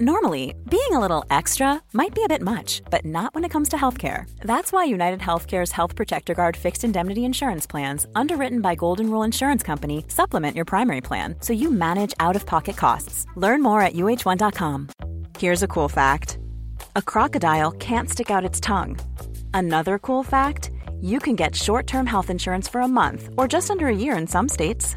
Normally, being a little extra might be a bit much, but not when it comes to healthcare. That's why United Healthcare's Health Protector Guard fixed indemnity insurance plans, underwritten by Golden Rule Insurance Company, supplement your primary plan so you manage out of pocket costs. Learn more at uhone.com. Here's a cool fact a crocodile can't stick out its tongue. Another cool fact you can get short term health insurance for a month or just under a year in some states.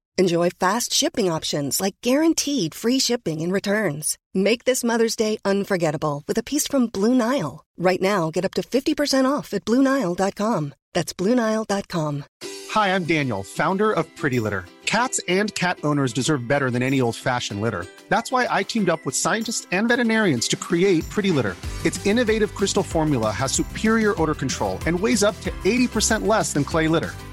Enjoy fast shipping options like guaranteed free shipping and returns. Make this Mother's Day unforgettable with a piece from Blue Nile. Right now, get up to 50% off at BlueNile.com. That's BlueNile.com. Hi, I'm Daniel, founder of Pretty Litter. Cats and cat owners deserve better than any old fashioned litter. That's why I teamed up with scientists and veterinarians to create Pretty Litter. Its innovative crystal formula has superior odor control and weighs up to 80% less than clay litter.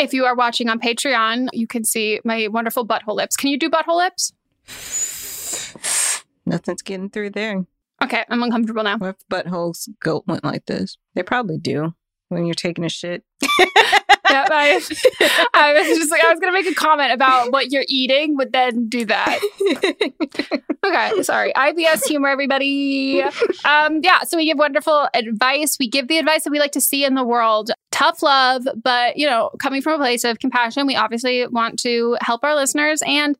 If you are watching on Patreon, you can see my wonderful butthole lips. Can you do butthole lips? Nothing's getting through there. Okay, I'm uncomfortable now. What if buttholes go went like this? They probably do when you're taking a shit. yeah, I, I was just like, I was going to make a comment about what you're eating, but then do that. okay, sorry. IBS humor, everybody. Um, yeah, so we give wonderful advice. We give the advice that we like to see in the world. Tough love, but, you know, coming from a place of compassion, we obviously want to help our listeners. And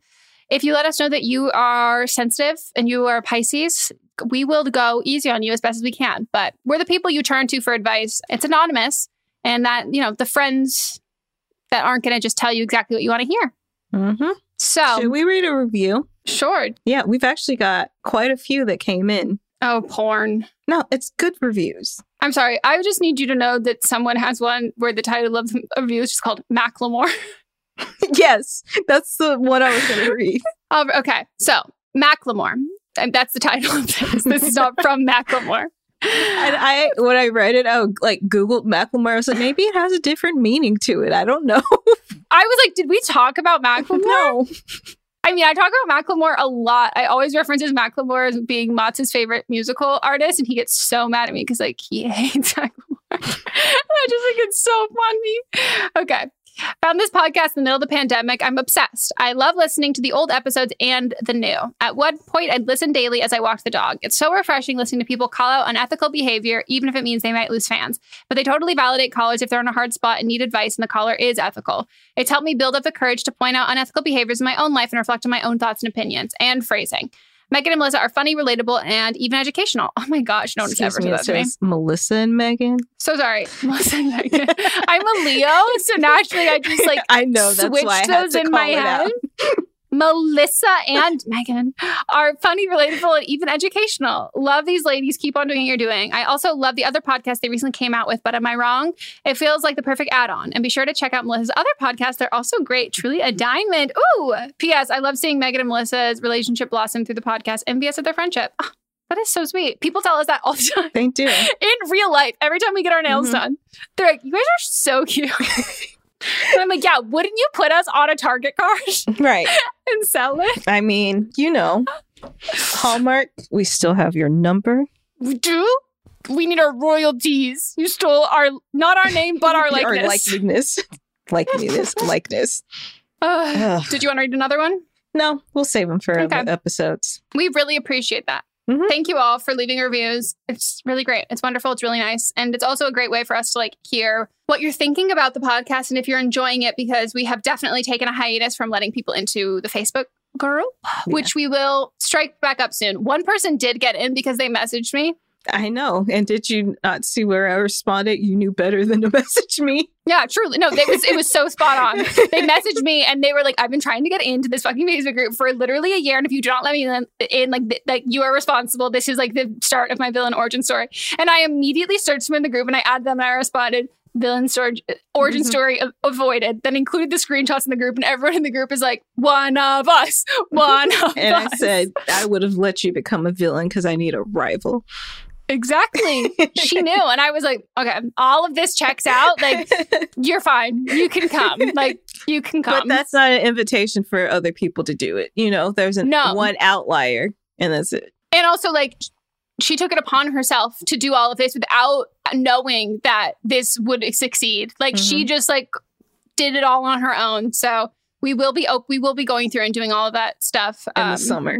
if you let us know that you are sensitive and you are Pisces, we will go easy on you as best as we can. But we're the people you turn to for advice. It's anonymous and that you know the friends that aren't going to just tell you exactly what you want to hear. Mm-hmm. So, should we read a review? Sure. Yeah, we've actually got quite a few that came in. Oh, porn. No, it's good reviews. I'm sorry. I just need you to know that someone has one where the title of the review is just called Macklemore. yes, that's the one I was going to read. um, okay, so Macklemore. And that's the title of this. This is not from Macklemore. And I, when I read it, I like Googled Macklemore. I was like, maybe it has a different meaning to it. I don't know. I was like, did we talk about Macklemore? no. I mean, I talk about Macklemore a lot. I always references Macklemore as being Mott's favorite musical artist, and he gets so mad at me because like he hates Macklemore. I just think it's so funny. Okay. Found this podcast in the middle of the pandemic. I'm obsessed. I love listening to the old episodes and the new. At one point, I'd listen daily as I walked the dog. It's so refreshing listening to people call out unethical behavior, even if it means they might lose fans. But they totally validate callers if they're in a hard spot and need advice and the caller is ethical. It's helped me build up the courage to point out unethical behaviors in my own life and reflect on my own thoughts and opinions and phrasing. Megan and Melissa are funny, relatable, and even educational. Oh my gosh, no one's Excuse ever me, said that to me. Melissa and Megan. So sorry, Melissa and Megan. I'm a Leo, so naturally I just like I know that's switched why I those in my head. Melissa and Megan are funny, relatable, and even educational. Love these ladies. Keep on doing what you're doing. I also love the other podcast they recently came out with, but am I wrong? It feels like the perfect add on. And be sure to check out Melissa's other podcasts. They're also great. Truly a diamond. Ooh. P.S. I love seeing Megan and Melissa's relationship blossom through the podcast, envious of their friendship. Ah, that is so sweet. People tell us that all the time They do. in real life every time we get our nails Mhm. done. They're like, you guys are so cute. And I'm like, yeah, wouldn't you put us on a Target card Right. and sell it? I mean, you know, Hallmark, we still have your number. We do? We need our royalties. You stole our, not our name, but our likeness. Our likeness. likeness. likeness. Ugh. did you want to read another one? No, we'll save them for Okay. episodes. We really appreciate that. Mhm. Thank you all for leaving reviews. It's really great. It's wonderful. It's really nice. And it's also a great way for us to like hear what you're thinking about the podcast and if you're enjoying it because we have definitely taken a hiatus from letting people into the Facebook group, which we will strike back up soon. One person did get in because they messaged me. I know. And did you not see where I responded? You knew better than to message me. Yeah, truly. No, it was it was so spot on. They messaged me and they were like, "I've been trying to get into this fucking Facebook group for literally a year, and if you do not let me in, like th- like you are responsible. This is like the start of my villain origin story." And I immediately searched them in the group and I added them and I responded, "Villain story origin Mhm. story avoided." Then included the screenshots in the group, and everyone in the group is like, "One of us, one of And I said, I would have let you become a villain because I need a rival. Exactly. she knew. And I was like, okay, all of this checks out. Like, you're fine. You can come. Like, you can come. But that's not an invitation for other people to do it. You know, there's an, No. one outlier, and that's it. and also like she took it upon herself to do all of this without knowing that this would succeed like she just like did it all on her own so we will be op- we will be going through and doing all of that stuff in um, the summer.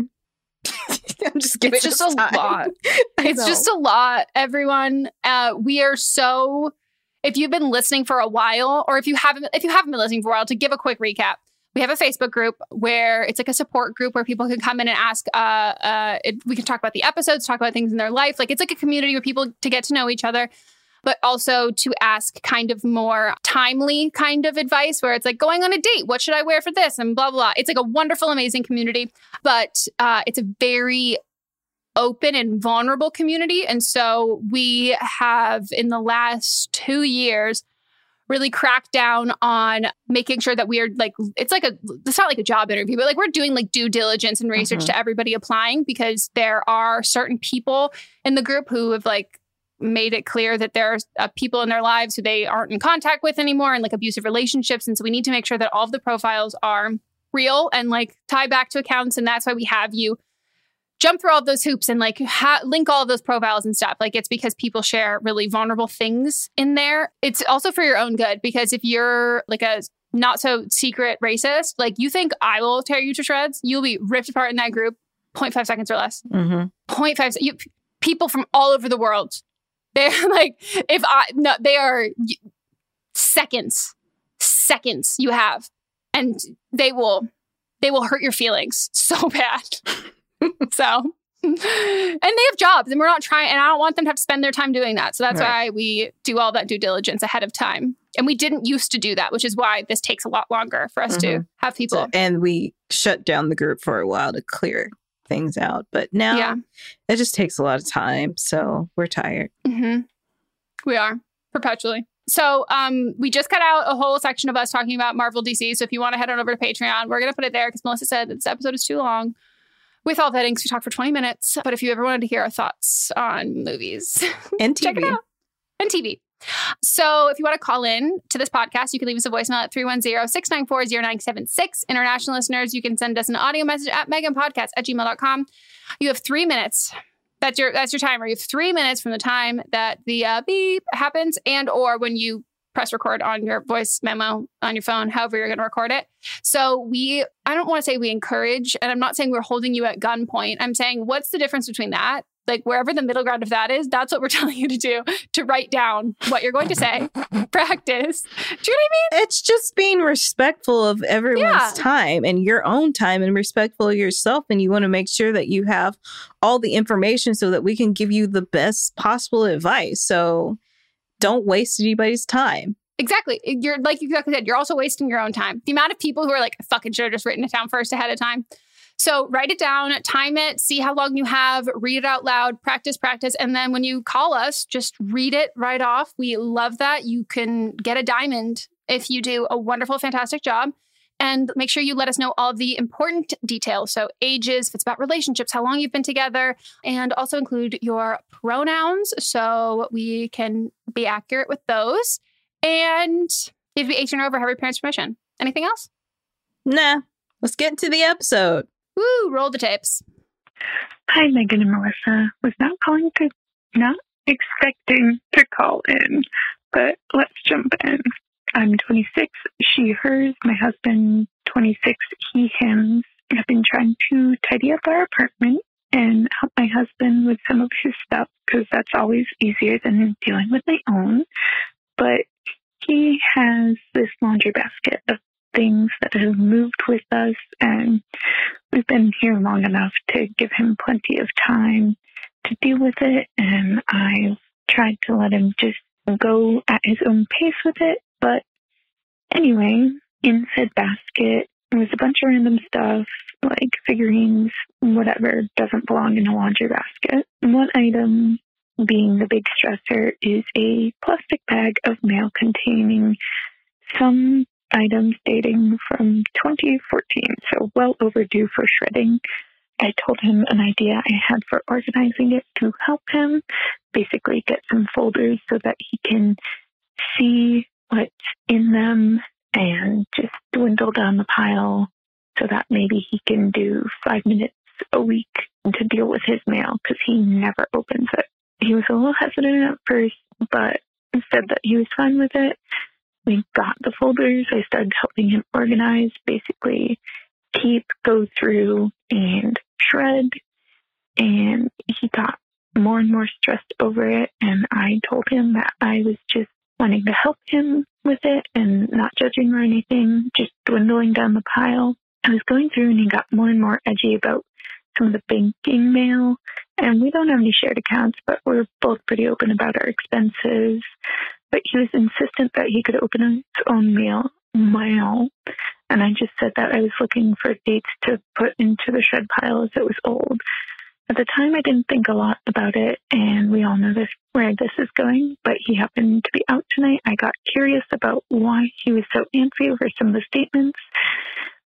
I'm just giving it's just a time. lot. It's just a lot everyone. Uh we are so if you've been listening for a while or if you haven't if you haven't been listening for a while to give a quick recap we have a facebook group where it's like a support group where people can come in and ask uh uh it, we can talk about the episodes talk about things in their life. Like it's like a community where people to get to know each other but also to ask kind of more timely kind of advice where it's like going on a date what should i wear for this and blah blah blah it's like a wonderful amazing community but uh, it's a very open and vulnerable community. And so we have, in the last two years, really cracked down on making sure that we are like, it's like a, it's not like a job interview, but like we're doing like due diligence and research Mhm. to everybody applying because there are certain people in the group who have like, made it clear that there's uh, people in their lives who they aren't in contact with anymore and like abusive relationships and so we need to make sure that all of the profiles are real and like tie back to accounts and that's why we have you jump through all of those hoops and like ha- link all of those profiles and stuff. Like it's because people share really vulnerable things in there. It's also for your own good because if you're like a not so secret racist, like you think I will tear you to shreds, you'll be ripped apart in that group 0.5 seconds or less. Mhm. 0.5 you, people from all over the world. They're like if I no they are seconds seconds you have and they will they will hurt your feelings so bad. so and they have jobs and we're not trying and I don't want them to have to spend their time doing that. So that's Right. why we do all that due diligence ahead of time. And we didn't used to do that, which is why this takes a lot longer for us to Mhm. have people. So- and we shut down the group for a while to clear things out. But now Yeah. it just takes a lot of time. So we're tired. hmm We are perpetually. So um, we just cut out a whole section of us talking about Marvel DC. So if you want to head on over to Patreon, we're going to put it there because Melissa said that this episode is too long. With all because we talked for 20 minutes. But if you ever wanted to hear our thoughts on movies, And check it TV. out. And TV. So if you want to call in to this podcast, you can leave us a voicemail at 310-694-0976. International listeners, you can send us an audio message at meganpodcast at gmail.com. You have three minutes. That's your that's your timer. You have three minutes from the time that the uh, beep happens and or when you press record on your voice memo on your phone, however you're going to record it. So we, I don't want to say we encourage, and I'm not saying we're holding you at gunpoint. I'm saying what's the difference between that? Like wherever the middle ground of that is, that's what we're telling you to do to write down what you're going to say, practice. Do you know what I mean? It's just being respectful of everyone's Yeah. time and your own time and respectful of yourself. And you want to make sure that you have all the information so that we can give you the best possible advice. So don't waste anybody's time. Exactly. You're like you exactly said, you're also wasting your own time. The amount of people who are like, fucking should have just written it down first ahead of time. So write it down, time it, see how long you have, read it out loud, practice, practice. And then when you call us, just read it right off. We love that. You can get a diamond if you do a wonderful, fantastic job. And make sure you let us know all the important details. So, ages, if it's about relationships, how long you've been together, and also include your pronouns so we can be accurate with those. And if you have to be 18 or over, have your parents' permission. Anything else? Nah, let's get into the episode. Woo, roll the tapes. Hi, Megan and Melissa. Was not calling to, not expecting to call in, but let's jump in. I'm 26, she, hers, my husband, 26, he, hims. I've been trying to tidy up our apartment and help my husband with some of his stuff because that's always easier than dealing with my own. But he has this laundry basket of things that have moved with us and we've been here long enough to give him plenty of time to deal with it and I've tried to let him just go at his own pace with it. But anyway, in said basket was a bunch of random stuff like figurines, whatever doesn't belong in a laundry basket. One item being the big stressor is a plastic bag of mail containing some items dating from 2014, so well overdue for shredding. I told him an idea I had for organizing it to help him basically get some folders so that he can see what's in them and just dwindle down the pile so that maybe he can do five minutes a week to deal with his mail because he never opens it. He was a little hesitant at first, but said that he was fine with it. We got the folders. I started helping him organize, basically keep, go through, and shred. And he got more and more stressed over it. And I told him that I was just wanting to help him with it and not judging or anything, just dwindling down the pile. I was going through and he got more and more edgy about some of the banking mail. And we don't have any shared accounts, but we're both pretty open about our expenses. But he was insistent that he could open his own mail mail. And I just said that I was looking for dates to put into the shred pile as it was old. At the time, I didn't think a lot about it, and we all know this where this is going. But he happened to be out tonight. I got curious about why he was so antsy over some of the statements.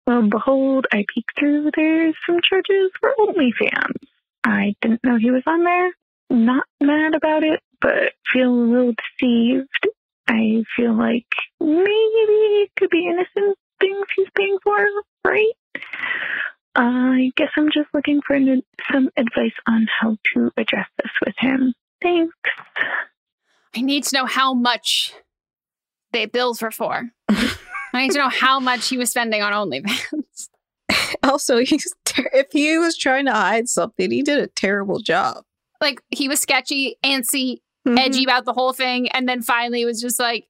Lo and behold, I peeked through. There's some charges for OnlyFans. I didn't know he was on there. Not mad about it, but feel a little deceived. I feel like maybe it could be innocent things he's paying for, right? I guess I'm just looking for an, some advice on how to address this with him. Thanks. I need to know how much they bills were for. I need to know how much he was spending on OnlyFans. Also, he's ter- if he was trying to hide something, he did a terrible job. Like he was sketchy, antsy, Mhm. edgy about the whole thing, and then finally was just like,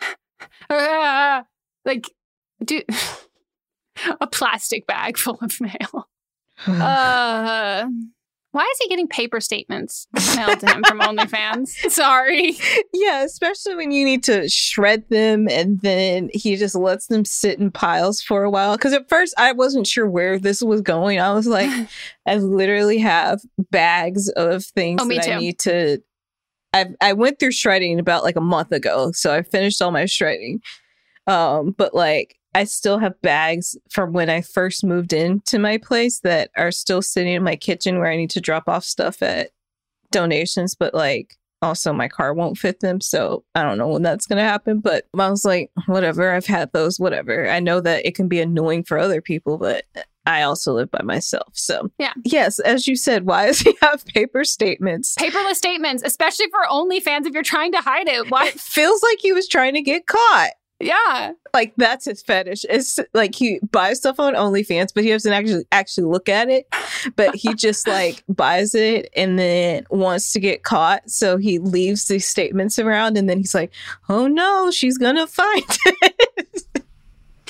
"Ah," like, dude, a plastic bag full of mail. Uh, why is he getting paper statements mailed to him from OnlyFans? Sorry. yeah, especially when you need to shred them and then he just lets them sit in piles for a while. Because at first I wasn't sure where this was going. I was like, I literally have bags of things Oh, that I need to. I I went through shredding about like a month ago, so I finished all my shredding. Um, but like I still have bags from when I first moved into my place that are still sitting in my kitchen where I need to drop off stuff at donations, but like also my car won't fit them. So I don't know when that's going to happen. But I was like, whatever, I've had those, whatever. I know that it can be annoying for other people, but I also live by myself. So, Yeah. Yes, as you said, why does he have paper statements? Paperless statements, especially for OnlyFans if you're trying to hide it. Why? It feels like he was trying to get caught. Yeah. Like that's his fetish. It's like he buys stuff on OnlyFans, but he doesn't actually actually look at it. But he just like buys it and then wants to get caught. So he leaves these statements around and then he's like, Oh no, she's gonna find it.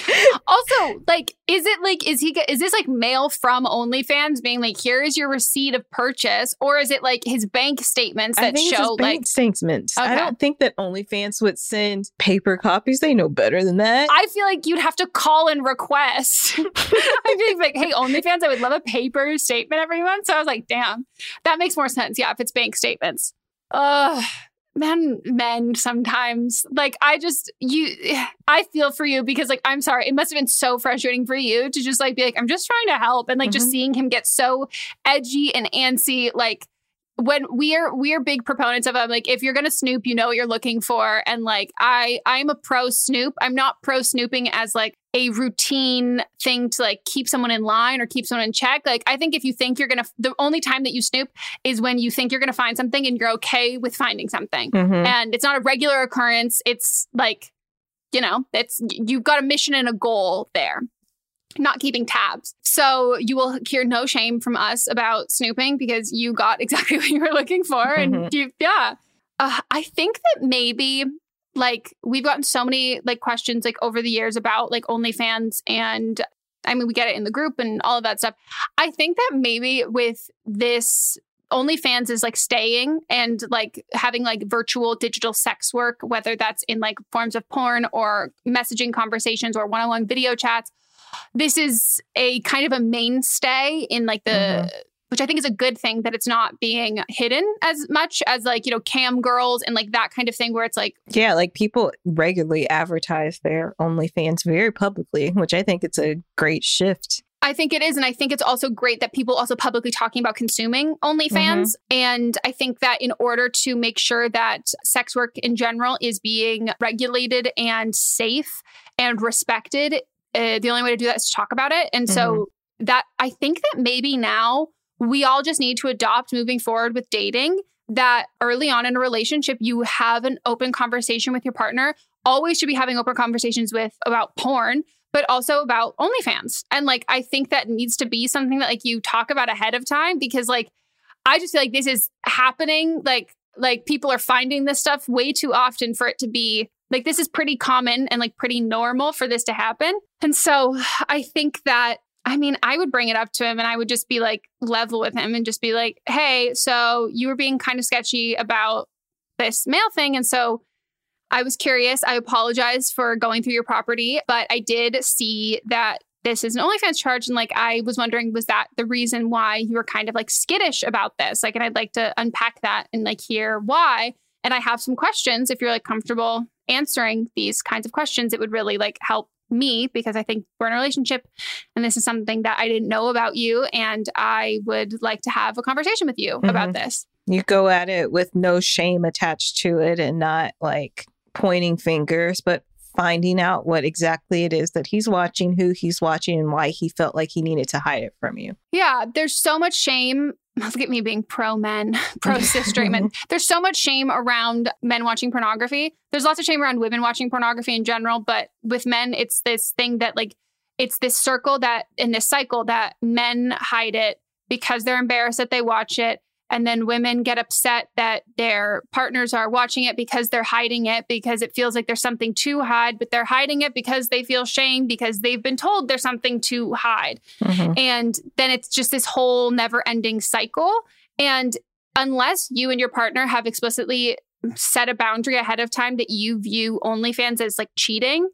Also, like, is it like, is he, is this like mail from OnlyFans being like, here is your receipt of purchase? Or is it like his bank statements I that think it's his show bank like, statements. I don't think that OnlyFans would send paper copies. They know better than that. I feel like you'd have to call and request. I'd be like, hey, OnlyFans, I would love a paper statement every month. So I was like, damn, that makes more sense. Yeah, if it's bank statements. Uh men men sometimes like i just you i feel for you because like i'm sorry it must have been so frustrating for you to just like be like i'm just trying to help and like just Mhm. seeing him get so edgy and antsy like when we are we are big proponents of um, like if you're gonna snoop you know what you're looking for. And like i i'm a pro snoop. I'm not pro snooping as like a routine thing to like keep someone in line or keep someone in check. Like i think if you think you're gonna the only time that you snoop is when you think you're gonna find something and you're okay with finding something. Mhm. and it's not a regular occurrence. It's like you know it's you've got a mission and a goal there not keeping tabs so you will hear no shame from us about snooping because you got exactly what you were looking for and Mhm. you yeah uh, i think that maybe like we've gotten so many like questions like over the years about like onlyfans and i mean we get it in the group and all of that stuff i think that maybe with this OnlyFans is like staying and like having like virtual digital sex work, whether that's in like forms of porn or messaging conversations or one on one video chats. This is a kind of a mainstay in like the, Mhm. which I think is a good thing that it's not being hidden as much as like, you know, cam girls and like that kind of thing where it's like, Yeah, like people regularly advertise their OnlyFans very publicly, which I think it's a great shift. I think it is. And I think it's also great that people also publicly talking about consuming OnlyFans. And I think that in order to make sure that sex work in general is being regulated and safe and respected, uh, the only way to do that is to talk about it. And so that I think that maybe now we all just need to adopt moving forward with dating that early on in a relationship, you have an open conversation with your partner. Always should be having open conversations with about porn but also about OnlyFans. And like, I think that needs to be something that like you talk about ahead of time because like, I just feel like this is happening. Like, like people are finding this stuff way too often for it to be like this is pretty common and like pretty normal for this to happen. And so I think that I mean, I would bring it up to him and I would just be like level with him and just be like, "Hey, so you were being kind of sketchy about this mail thing and so I was curious. I apologize for going through your property, but I did see that this is an OnlyFans charge. And like, I was wondering, was that the reason why you were kind of like skittish about this? Like, and I'd like to unpack that and like hear why. And I have some questions. If you're like comfortable answering these kinds of questions, it would really like help me because I think we're in a relationship and this is something that I didn't know about you. And I would like to have a conversation with you about Mhm. this. You go at it with no shame attached to it and not like pointing fingers, but finding out what exactly it is that he's watching, who he's watching, and why he felt like he needed to hide it from you. Yeah, there's so much shame. Look at me being pro men, pro cis straight men. Mm-hmm. There's so much shame around men watching pornography. There's lots of shame around women watching pornography in general, but with men, it's this thing that like it's this circle that in this cycle that men hide it because they're embarrassed that they watch it. And then women get upset that their partners are watching it because they're hiding it because it feels like there's something to hide, but they're hiding it because they feel shame because they've been told there's something to hide. Mhm. And then it's just this whole never ending cycle. And unless you and your partner have explicitly set a boundary ahead of time that you view OnlyFans as like cheating,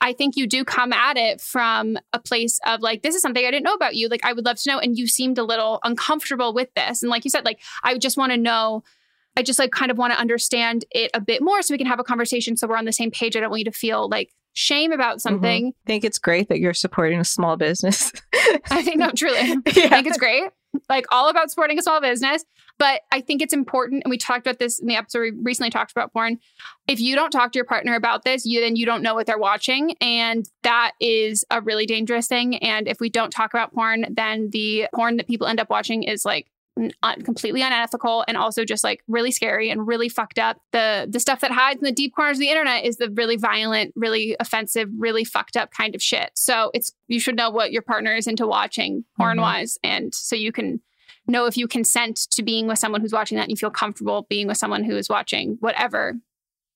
I think you do come at it from a place of like, this is something I didn't know about you. Like, I would love to know. And you seemed a little uncomfortable with this. And like you said, like, I just want to know. I just like kind of want to understand it a bit more so we can have a conversation so we're on the same page. I don't want you to feel like shame about mm-hmm. something. I think it's great that you're supporting a small business. I think no, truly. I think it's great. Like all about supporting a small business. But I think it's important, and we talked about this in the episode we recently talked about porn. If you don't talk to your partner about this, you then you don't know what they're watching, and that is a really dangerous thing. And if we don't talk about porn, then the porn that people end up watching is like un- uh, completely unethical and also just like really scary and really fucked up. The the stuff that hides in the deep corners of the internet is the really violent, really offensive, really fucked up kind of shit. So it's you should know what your partner is into watching mm-hmm. porn wise, and so you can know if you consent to being with someone who's watching that and you feel comfortable being with someone who is watching whatever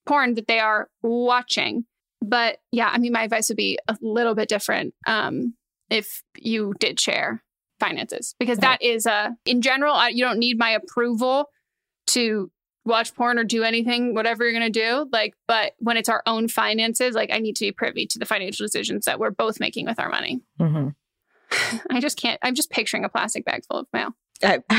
porn that they are watching. But yeah, I mean, my advice would be a little bit different um, if you did share finances, because that is a, in general, I, you don't need my approval to watch porn or do anything, whatever you're going to do. Like, but when it's our own finances, like I need to be privy to the financial decisions that we're both making with our money. Mhm. I just can't, I'm just picturing a plastic bag full of mail. I,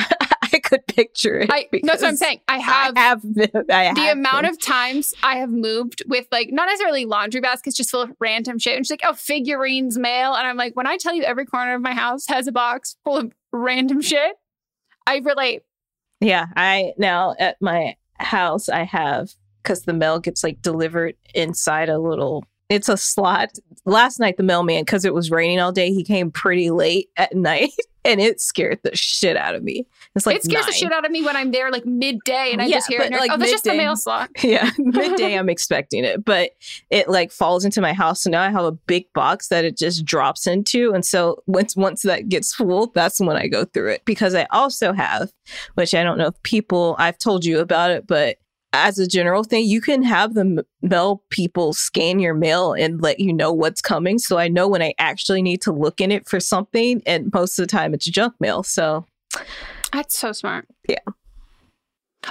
I could picture it. I, that's what I'm saying. I have, I have I have the amount been. of times I have moved with like not necessarily laundry baskets, just full of random shit. And she's like, "Oh, figurines, mail," and I'm like, when I tell you every corner of my house has a box full of random shit, I relate. Yeah, I now at my house I have because the mail gets like delivered inside a little. It's a slot. Last night the mailman, because it was raining all day, he came pretty late at night, and it scared the shit out of me. It's like it scares the shit out of me when I'm there like midday and I Yeah, just hear it. Like, oh, that's just the mail slot. Yeah, midday I'm expecting it, but it like falls into my house. So now I have a big box that it just drops into. And so once once that gets full, that's when I go through it. Because I also have, which I don't know if people I've told you about it, but as a general thing, you can have the mail people scan your mail and let you know what's coming. So I know when I actually need to look in it for something, and most of the time it's junk mail. So That's so smart. Yeah.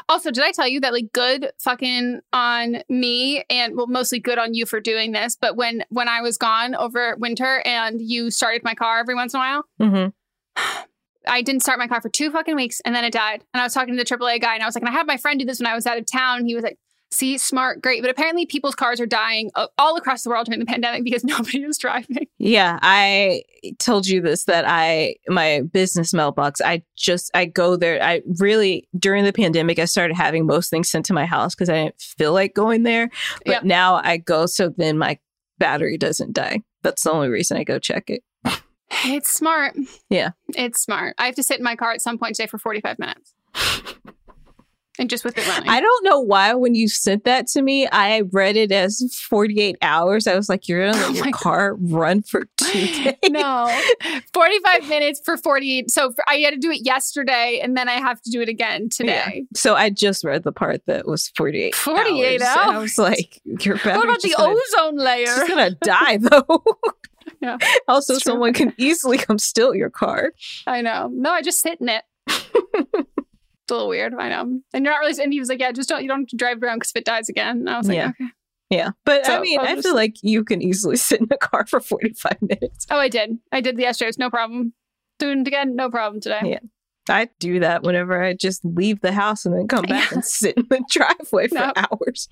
Also, did I tell you that like good fucking on me and well mostly good on you for doing this, but when when I was gone over winter and you started my car every once in a while, mhm. I didn't start my car for two fucking weeks and then it died. And I was talking to the AAA guy and I was like, and I had my friend do this when I was out of town. He was like, see, smart, great. But apparently people's cars are dying all across the world during the pandemic because nobody is driving. Yeah, I told you this that I my business mailbox. I just I go there. I really during the pandemic I started having most things sent to my house because I didn't feel like going there. But Yep. now I go so then my battery doesn't die. That's the only reason I go check it. It's smart. Yeah. It's smart. I have to sit in my car at some point today for 45 minutes. and just with it running. I don't know why when you sent that to me, I read it as 48 hours. I was like, you're gonna let Oh your my God. car run for two days. no, 45 minutes for 48. So for, I had to do it yesterday and then I have to do it again today. So I just read the part that was 48 48 hours. And I hours? was like, your battery What about the ozone layer? She's gonna die though. Yeah, also, someone can easily come steal your car. I know. No, I just sit in it. it's a little weird. I know. And you're not really, and he was like, yeah, just don't, you don't have to drive around because if it dies again. And I was like, Yeah. okay. Yeah, but I So, mean, I'll I just- feel like you can easily sit in a car for forty-five minutes. Oh, I did. I did the yesterday. No problem. Doing it again, no problem today. Yeah. I do that whenever I just leave the house and then come back Yeah. and sit in the driveway for No. hours.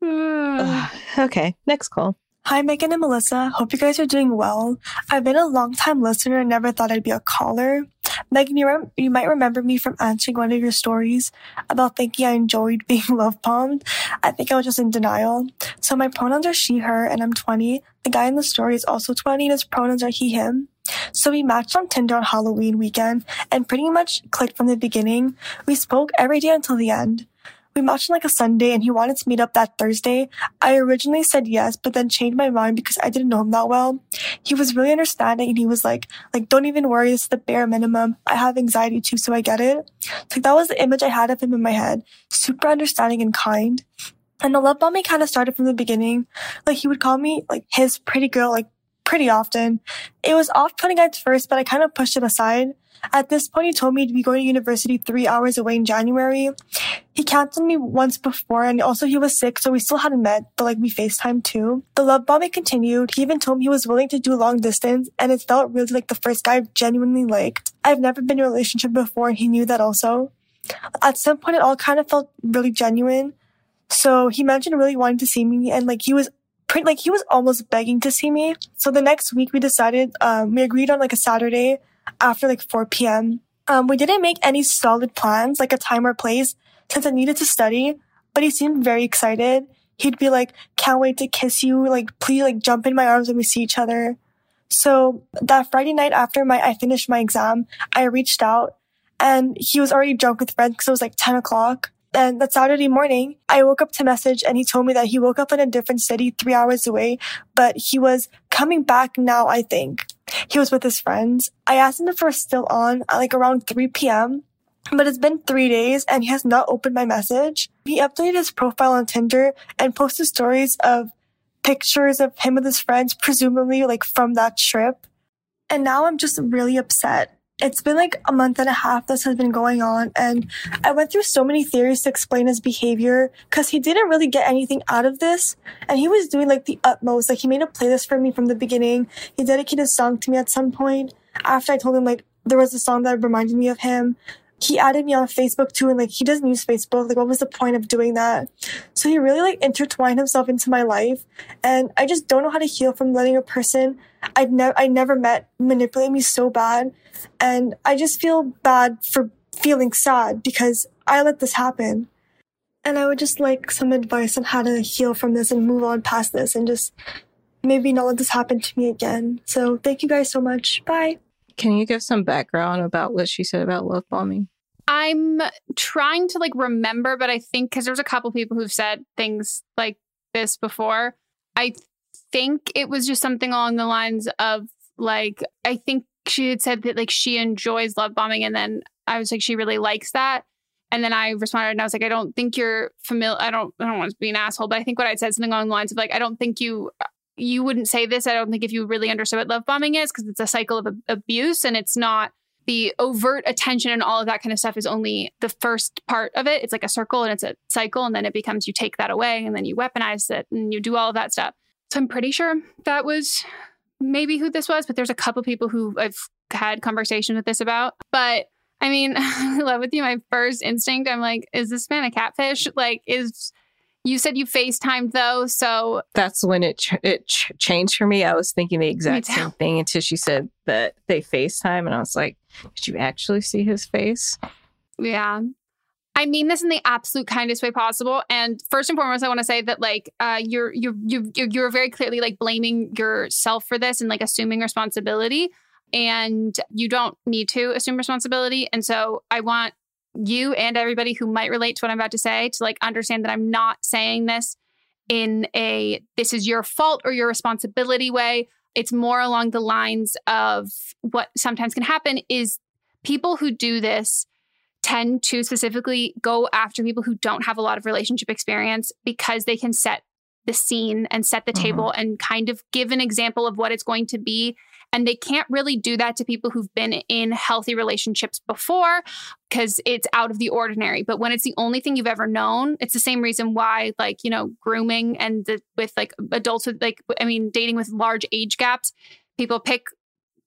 Okay, next call. Hi, Megan and Melissa. Hope you guys are doing well. I've been a long time listener and never thought I'd be a caller. Megan, you, rem- you might remember me from answering one of your stories about thinking I enjoyed being love bombed. I think I was just in denial. So my pronouns are she, her, and I'm 20. The guy in the story is also 20 and his pronouns are he, him. So we matched on Tinder on Halloween weekend and pretty much clicked from the beginning. We spoke every day until the end. We matched on like a Sunday and he wanted to meet up that Thursday. I originally said yes, but then changed my mind because I didn't know him that well. He was really understanding and he was like, like, don't even worry, this is the bare minimum. I have anxiety too, so I get it. Like that was the image I had of him in my head. Super understanding and kind. And the love bombing kind of started from the beginning. Like he would call me like his pretty girl, like pretty often. It was off-putting at first, but I kind of pushed it aside. At this point, he told me to be going to university three hours away in January. He canceled me once before, and also he was sick, so we still hadn't met, but like we FaceTime too. The love bombing continued. He even told me he was willing to do long distance, and it felt really like the first guy I've genuinely liked. I've never been in a relationship before, and he knew that also. At some point, it all kind of felt really genuine. So he mentioned really wanting to see me, and like he was pretty, like he was almost begging to see me. So the next week, we decided, um, we agreed on like a Saturday after like 4 p.m. Um, we didn't make any solid plans, like a time or place, since I needed to study, but he seemed very excited. He'd be like, can't wait to kiss you. Like, please, like, jump in my arms when we see each other. So that Friday night after my, I finished my exam, I reached out and he was already drunk with friends because it was like 10 o'clock. And that Saturday morning, I woke up to message and he told me that he woke up in a different city three hours away, but he was coming back now, I think. He was with his friends. I asked him if we're still on at like around 3 p.m. But it's been three days and he has not opened my message. He updated his profile on Tinder and posted stories of pictures of him with his friends, presumably like from that trip. And now I'm just really upset it's been like a month and a half this has been going on and I went through so many theories to explain his behavior because he didn't really get anything out of this and he was doing like the utmost. Like he made a playlist for me from the beginning. He dedicated a song to me at some point after I told him like there was a song that reminded me of him he added me on Facebook too, and like he doesn't use Facebook. Like, what was the point of doing that? So he really like intertwined himself into my life, and I just don't know how to heal from letting a person I'd never I never met manipulate me so bad, and I just feel bad for feeling sad because I let this happen. And I would just like some advice on how to heal from this and move on past this and just maybe not let this happen to me again. So thank you guys so much. Bye. Can you give some background about what she said about love bombing? I'm trying to like remember, but I think because there's a couple people who've said things like this before. I think it was just something along the lines of like, I think she had said that like she enjoys love bombing. And then I was like, she really likes that. And then I responded and I was like, I don't think you're familiar. I don't, I don't want to be an asshole, but I think what I said something along the lines of like, I don't think you you wouldn't say this. I don't think if you really understood what love bombing is, because it's a cycle of abuse and it's not the overt attention and all of that kind of stuff is only the first part of it. It's like a circle and it's a cycle. And then it becomes you take that away and then you weaponize it and you do all of that stuff. So I'm pretty sure that was maybe who this was, but there's a couple of people who I've had conversations with this about. But I mean, I love with you. My first instinct, I'm like, is this man a catfish? Like, is you said you FaceTimed though, so that's when it ch- it ch- changed for me. I was thinking the exact same thing until she said that they FaceTime, and I was like, "Did you actually see his face?" Yeah, I mean this in the absolute kindest way possible. And first and foremost, I want to say that like uh, you're you're you're you're very clearly like blaming yourself for this and like assuming responsibility. And you don't need to assume responsibility. And so I want you and everybody who might relate to what I'm about to say to like understand that I'm not saying this in a this is your fault or your responsibility way. It's more along the lines of what sometimes can happen is people who do this tend to specifically go after people who don't have a lot of relationship experience because they can set the scene and set the mm-hmm. table and kind of give an example of what it's going to be and they can't really do that to people who've been in healthy relationships before because it's out of the ordinary. But when it's the only thing you've ever known, it's the same reason why, like, you know, grooming and the, with like adults with like, I mean, dating with large age gaps, people pick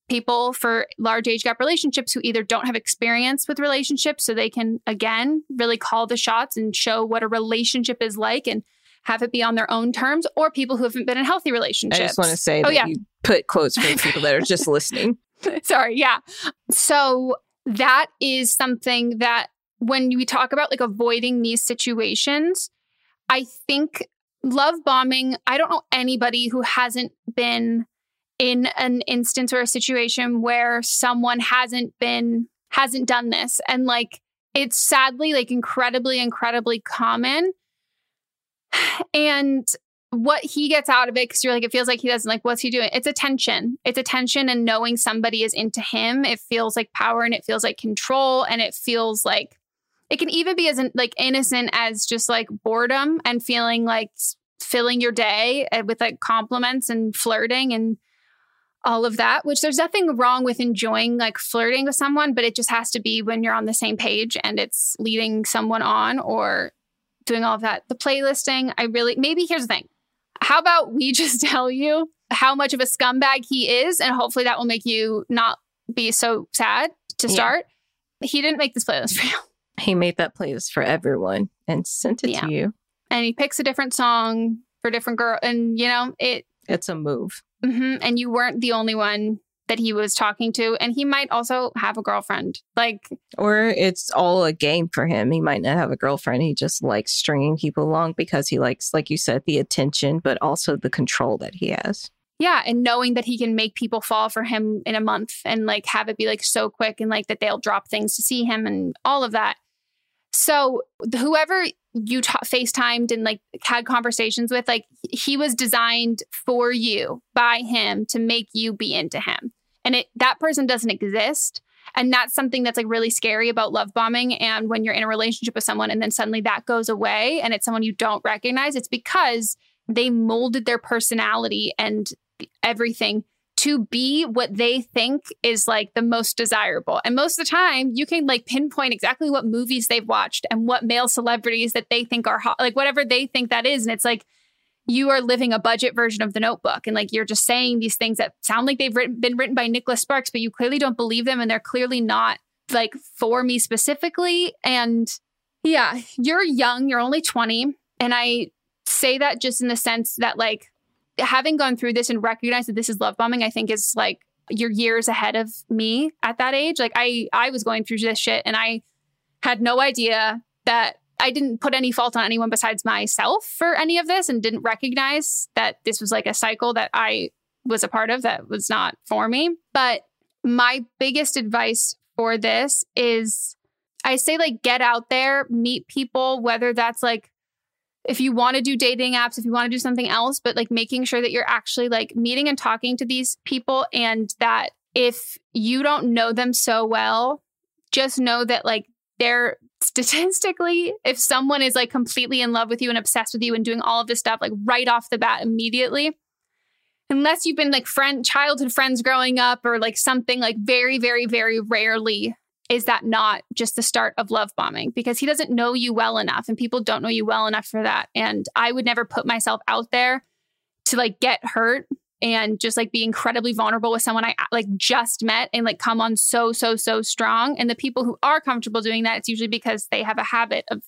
people for large age gap relationships who either don't have experience with relationships so they can again really call the shots and show what a relationship is like and have it be on their own terms or people who haven't been in healthy relationships. I just want to say oh, yeah. you put quotes for people that are just listening. Sorry, yeah. So that is something that when we talk about like avoiding these situations, I think love bombing, I don't know anybody who hasn't been in an instance or a situation where someone hasn't been hasn't done this and like it's sadly like incredibly incredibly common and what he gets out of it, because you're like, it feels like he doesn't like, what's he doing? It's attention. It's attention and knowing somebody is into him. It feels like power and it feels like control. And it feels like it can even be as in, like innocent as just like boredom and feeling like filling your day eh, with like compliments and flirting and all of that, which there's nothing wrong with enjoying like flirting with someone, but it just has to be when you're on the same page and it's leading someone on or doing all of that. The playlisting, I really, maybe here's the thing. How about we just tell you how much of a scumbag he is, and hopefully that will make you not be so sad to start. Yeah. He didn't make this playlist for you. He made that playlist for everyone and sent it yeah. to you. And he picks a different song for different girl, and you know it. It's a move. Mm-hmm, and you weren't the only one that he was talking to. And he might also have a girlfriend. Like, Or it's all a game for him. He might not have a girlfriend. He just likes stringing people along because he likes, like you said, the attention, but also the control that he has. yeah. And knowing that he can make people fall for him in a month and like have it be like so quick and like that they'll drop things to see him and all of that. So whoever you ta FaceTimed and like had conversations with, like he was designed for you by him to make you be into him. And it that person doesn't exist. And that's something that's like really scary about love bombing. And when you're in a relationship with someone and then suddenly that goes away and it's someone you don't recognize, it's because they molded their personality and everything to be what they think is like the most desirable. And most of the time, you can like pinpoint exactly what movies they've watched and what male celebrities that they think are hot, like whatever they think that is. And it's like you are living a budget version of the notebook. And like you're just saying these things that sound like they've written, been written by Nicholas Sparks, but you clearly don't believe them. And they're clearly not like for me specifically. And yeah, you're young, you're only 20. And I say that just in the sense that like having gone through this and recognized that this is love bombing, I think is like you're years ahead of me at that age. Like I I was going through this shit and I had no idea that I didn't put any fault on anyone besides myself for any of this and didn't recognize that this was like a cycle that I was a part of that was not for me. But my biggest advice for this is I say like get out there, meet people, whether that's like if you want to do dating apps, if you want to do something else, but like making sure that you're actually like meeting and talking to these people and that if you don't know them so well, just know that like they're statistically, if someone is like completely in love with you and obsessed with you and doing all of this stuff like right off the bat immediately, unless you've been like friend childhood friends growing up or like something like very, very, very rarely is that not just the start of love bombing? Because he doesn't know you well enough and people don't know you well enough for that. And i would never put myself out there to like get hurt and just like be incredibly vulnerable with someone i uh, like just met and like come on so so so strong. And the people who are comfortable doing that it's usually because they have a habit of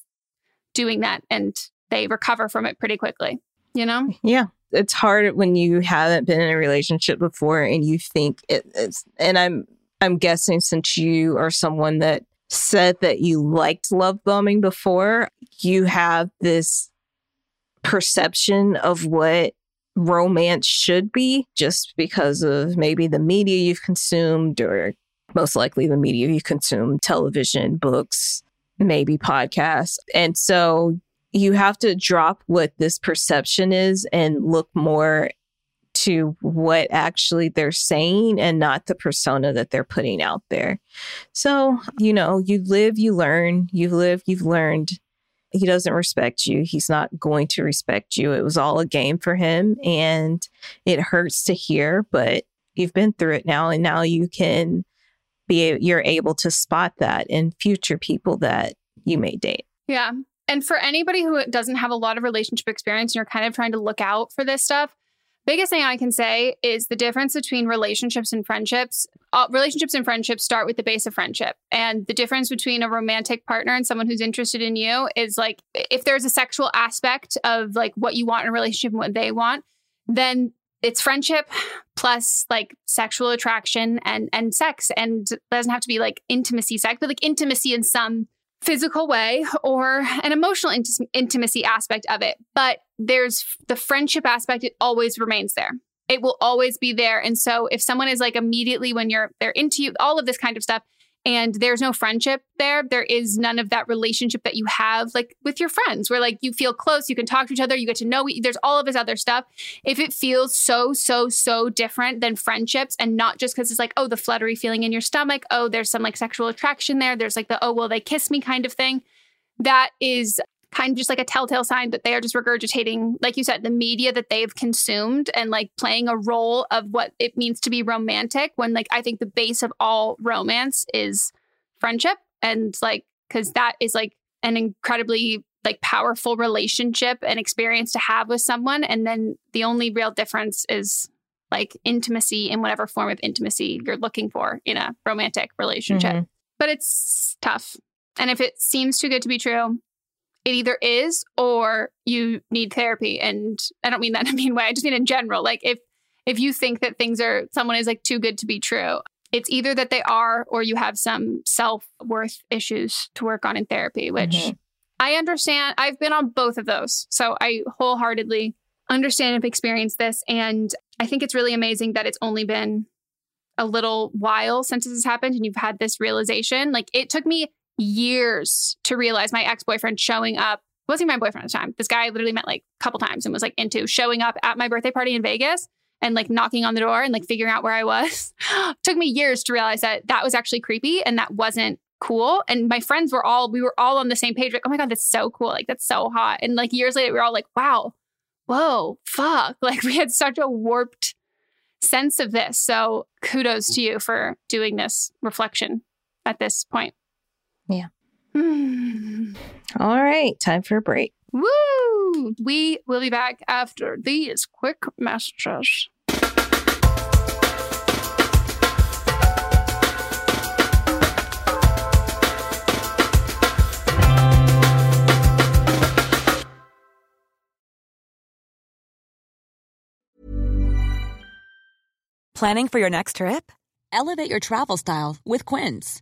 doing that and they recover from it pretty quickly you know? Yeah. It's hard when you haven't been in a relationship before and you think it, it's, and I'm, I'm guessing since you are someone that said that you liked love bombing before, you have this perception of what romance should be just because of maybe the media you've consumed or most likely the media you consume, television, books, maybe podcasts. And so you have to drop what this perception is and look more to what actually they're saying and not the persona that they're putting out there. So, you know, you live, you learn, you live, you've learned. He doesn't respect you. He's not going to respect you. It was all a game for him and it hurts to hear, but you've been through it now and now you can be you're able to spot that in future people that you may date. Yeah. And for anybody who doesn't have a lot of relationship experience and you're kind of trying to look out for this stuff, biggest thing I can say is the difference between relationships and friendships. Uh, relationships and friendships start with the base of friendship. And the difference between a romantic partner and someone who's interested in you is like if there's a sexual aspect of like what you want in a relationship and what they want, then it's friendship plus like sexual attraction and and sex and doesn't have to be like intimacy sex but like intimacy in some physical way or an emotional inti- intimacy aspect of it but there's the friendship aspect it always remains there. It will always be there. And so if someone is like immediately when you're they're into you all of this kind of stuff and there's no friendship there. There is none of that relationship that you have like with your friends where like you feel close you can talk to each other you get to know there's all of this other stuff. If it feels so so so different than friendships and not just because it's like oh the fluttery feeling in your stomach oh there's some like sexual attraction there there's like the oh will they kiss me kind of thing that is kind of just like a telltale sign that they are just regurgitating, like you said, the media that they've consumed and like playing a role of what it means to be romantic. When like I think the base of all romance is friendship and like, because that is like an incredibly like powerful relationship and experience to have with someone. And then the only real difference is like intimacy in whatever form of intimacy you're looking for in a romantic relationship. Mhm. But it's tough. And if it seems too good to be true, it either is or you need therapy. And I don't mean that in a mean way. I just mean in general. Like if if you think that things are someone is like too good to be true, it's either that they are or you have some self worth issues to work on in therapy, which Mm-hmm. I understand. I've been on both of those. So I wholeheartedly understand and experience this. And I think it's really amazing that it's only been a little while since this has happened and you've had this realization. Like it took me years to realize my ex boyfriend showing up wasn't my boyfriend at the time. This guy I literally met like a couple times and was like into showing up at my birthday party in Vegas and like knocking on the door and like figuring out where I was. took me years to realize that that was actually creepy and that wasn't cool. And my friends were all, we were all on the same page. Like, oh my God, that's so cool. Like, that's so hot. And like years later, we were all like, wow, whoa, fuck. Like, we had such a warped sense of this. So kudos to you for doing this reflection at this point. Yeah. Hmm. All right, time for a break. Woo! We will be back after these quick messages. Planning for your next trip? Elevate your travel style with Quince.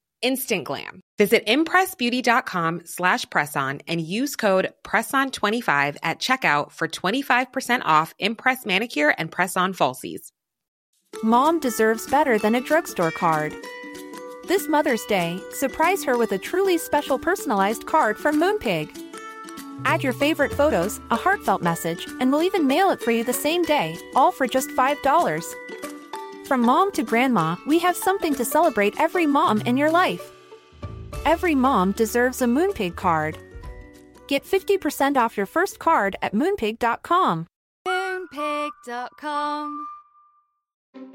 Instant glam. Visit impressbeauty.com slash presson and use code PRESSON25 at checkout for 25% off Impress Manicure and Press-On Falsies. Mom deserves better than a drugstore card. This Mother's Day, surprise her with a truly special personalized card from Moonpig. Add your favorite photos, a heartfelt message, and we'll even mail it for you the same day, all for just $5. From mom to grandma, we have something to celebrate every mom in your life. Every mom deserves a Moonpig card. Get 50% off your first card at moonpig.com. Moonpig.com.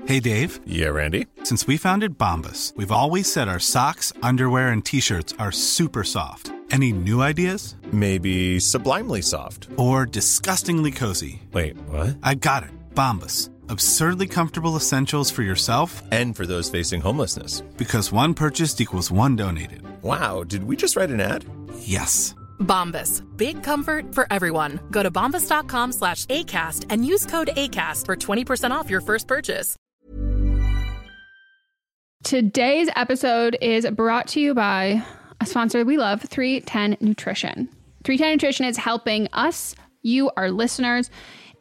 Hey Dave. Yeah, Randy. Since we founded Bombas, we've always said our socks, underwear, and t shirts are super soft. Any new ideas? Maybe sublimely soft. Or disgustingly cozy. Wait, what? I got it. Bombas. Absurdly comfortable essentials for yourself and for those facing homelessness. Because one purchased equals one donated. Wow, did we just write an ad? Yes. Bombas. Big comfort for everyone. Go to bombas.com slash ACAST and use code ACAST for 20% off your first purchase. Today's episode is brought to you by a sponsor we love, 310 Nutrition. 310 Nutrition is helping us, you, our listeners,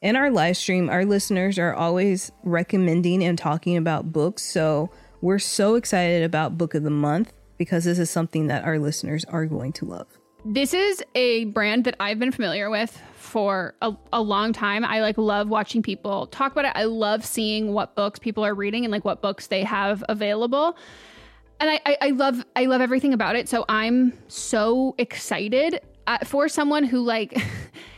In our live stream, our listeners are always recommending and talking about books. So we're so excited about Book of the Month because this is something that our listeners are going to love. This is a brand that I've been familiar with for a, a, long time. I like love watching people talk about it. I love seeing what books people are reading and like what books they have available. And I, I, I love I love everything about it. So I'm so excited uh, for someone who like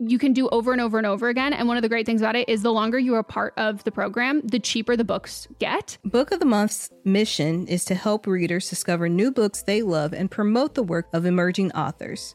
you can do over and over and over again. And one of the great things about it is the longer you are part of the program, the cheaper the books get. Book of the Month's mission is to help readers discover new books they love and promote the work of emerging authors.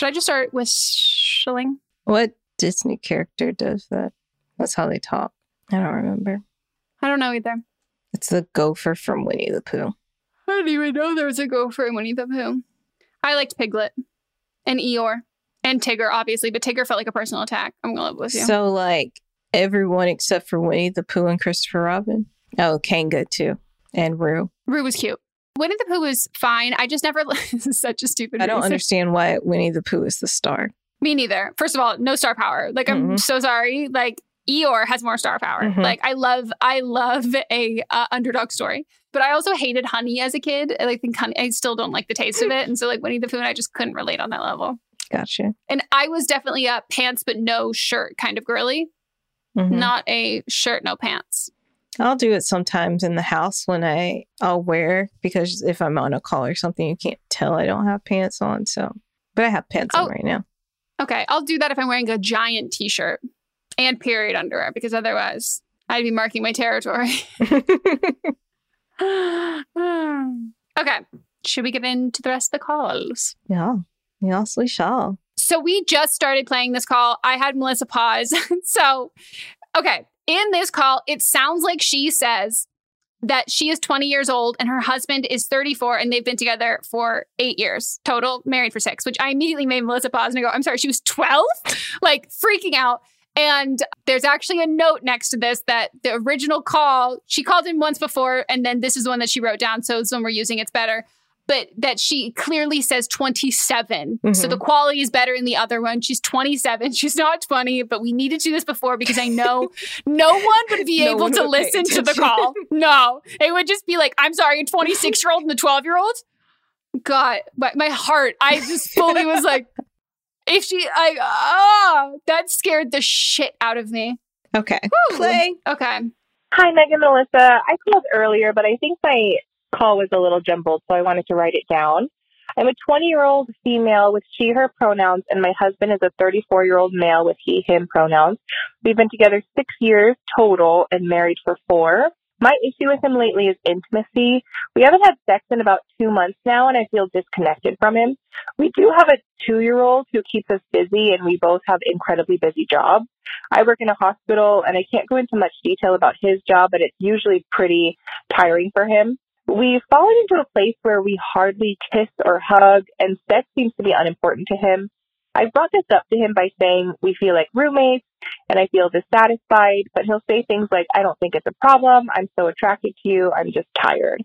Should I just start with shilling? What Disney character does that? That's how they talk. I don't remember. I don't know either. It's the gopher from Winnie the Pooh. I didn't even know there was a gopher in Winnie the Pooh. I liked Piglet and Eeyore and Tigger, obviously, but Tigger felt like a personal attack. I'm gonna live with you. So like everyone except for Winnie the Pooh and Christopher Robin. Oh, Kanga too, and Roo. Roo was cute. Winnie the Pooh was fine. I just never. this is such a stupid. I don't reason. understand why Winnie the Pooh is the star. Me neither. First of all, no star power. Like I'm Mhm. so sorry. Like Eeyore has more star power. Mhm. Like I love, I love a uh, underdog story. But I also hated honey as a kid. I like think honey. I still don't like the taste of it, and so like Winnie the Pooh, and I just couldn't relate on that level. Gotcha. And I was definitely a pants but no shirt kind of girly, Mhm. not a shirt no pants. I'll do it sometimes in the house when I I'll wear because if I'm on a call or something, you can't tell I don't have pants on. So, but I have pants Oh. on right now. Okay, I'll do that if I'm wearing a giant T-shirt and period underwear because otherwise I'd be marking my territory. okay, should we get into the rest of the calls? Yeah. Yes, we shall. So we just started playing this call. I had Melissa pause. so, okay, in this call, it sounds like she says that she is 20 years old and her husband is 34 and they've been together for eight years total, married for six, which I immediately made Melissa pause and go, I'm sorry, she was 12? like freaking out. And there's actually a note next to this that the original call, she called in once before, and then this is one that she wrote down. So this one we're using, it's better. But that she clearly says 27. So Mhm. the quality is better in the other one. She's 27. She's not 20, but we needed to do this before because I know no one would be No able one to listen to the call. No, it would just be like, I'm sorry, a 26 year old and the 12 year old. God, my, my heart, I just fully was like, if she, I, ah, that scared the shit out of me. Okay. Whew. Play. Okay. Hi, Megan Melissa. I called earlier, but I think my call was a little jumbled, so I wanted to write it down. I'm a 20 year old female with she, her pronouns, and my husband is a 34 year old male with he, him pronouns. We've been together six years total and married for four. My issue with him lately is intimacy. We haven't had sex in about two months now, and I feel disconnected from him. We do have a two year old who keeps us busy, and we both have incredibly busy jobs. I work in a hospital, and I can't go into much detail about his job, but it's usually pretty tiring for him. We've fallen into a place where we hardly kiss or hug, and sex seems to be unimportant to him. I've brought this up to him by saying we feel like roommates and I feel dissatisfied, but he'll say things like, I don't think it's a problem. I'm so attracted to you. I'm just tired.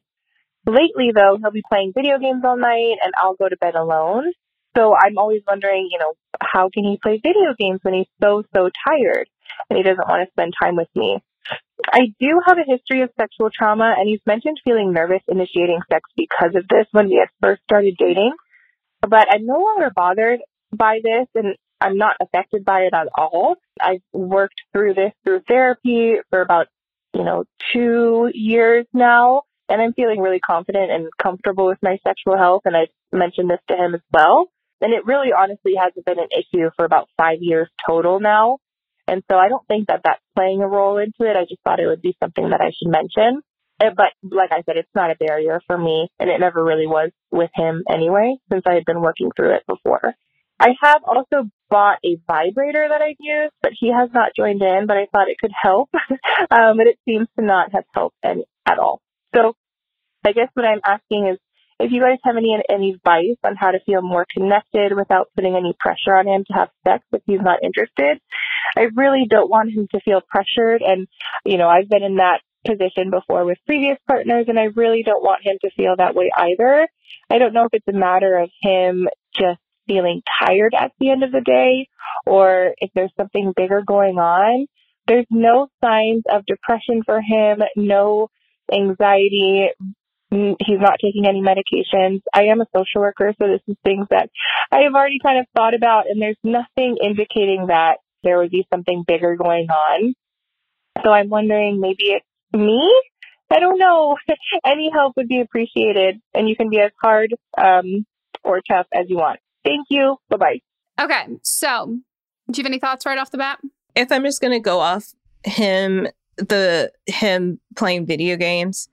Lately, though, he'll be playing video games all night and I'll go to bed alone. So I'm always wondering, you know, how can he play video games when he's so, so tired and he doesn't want to spend time with me? I do have a history of sexual trauma, and he's mentioned feeling nervous initiating sex because of this when we had first started dating. But I'm no longer bothered by this, and I'm not affected by it at all. I've worked through this through therapy for about, you know, two years now, and I'm feeling really confident and comfortable with my sexual health, and I've mentioned this to him as well. And it really honestly hasn't been an issue for about five years total now. And so I don't think that that's playing a role into it. I just thought it would be something that I should mention. But like I said, it's not a barrier for me, and it never really was with him anyway, since I had been working through it before. I have also bought a vibrator that I've used, but he has not joined in, but I thought it could help. um, but it seems to not have helped any, at all. So I guess what I'm asking is if you guys have any any advice on how to feel more connected without putting any pressure on him to have sex if he's not interested. I really don't want him to feel pressured and you know, I've been in that position before with previous partners and I really don't want him to feel that way either. I don't know if it's a matter of him just feeling tired at the end of the day or if there's something bigger going on. There's no signs of depression for him, no anxiety, he's not taking any medications. I am a social worker, so this is things that I have already kind of thought about, and there's nothing indicating that there would be something bigger going on. So I'm wondering maybe it's me? I don't know. Any help would be appreciated, and you can be as hard um, or tough as you want. Thank you. Bye bye. Okay. So, do you have any thoughts right off the bat? If I'm just gonna go off him, the him playing video games,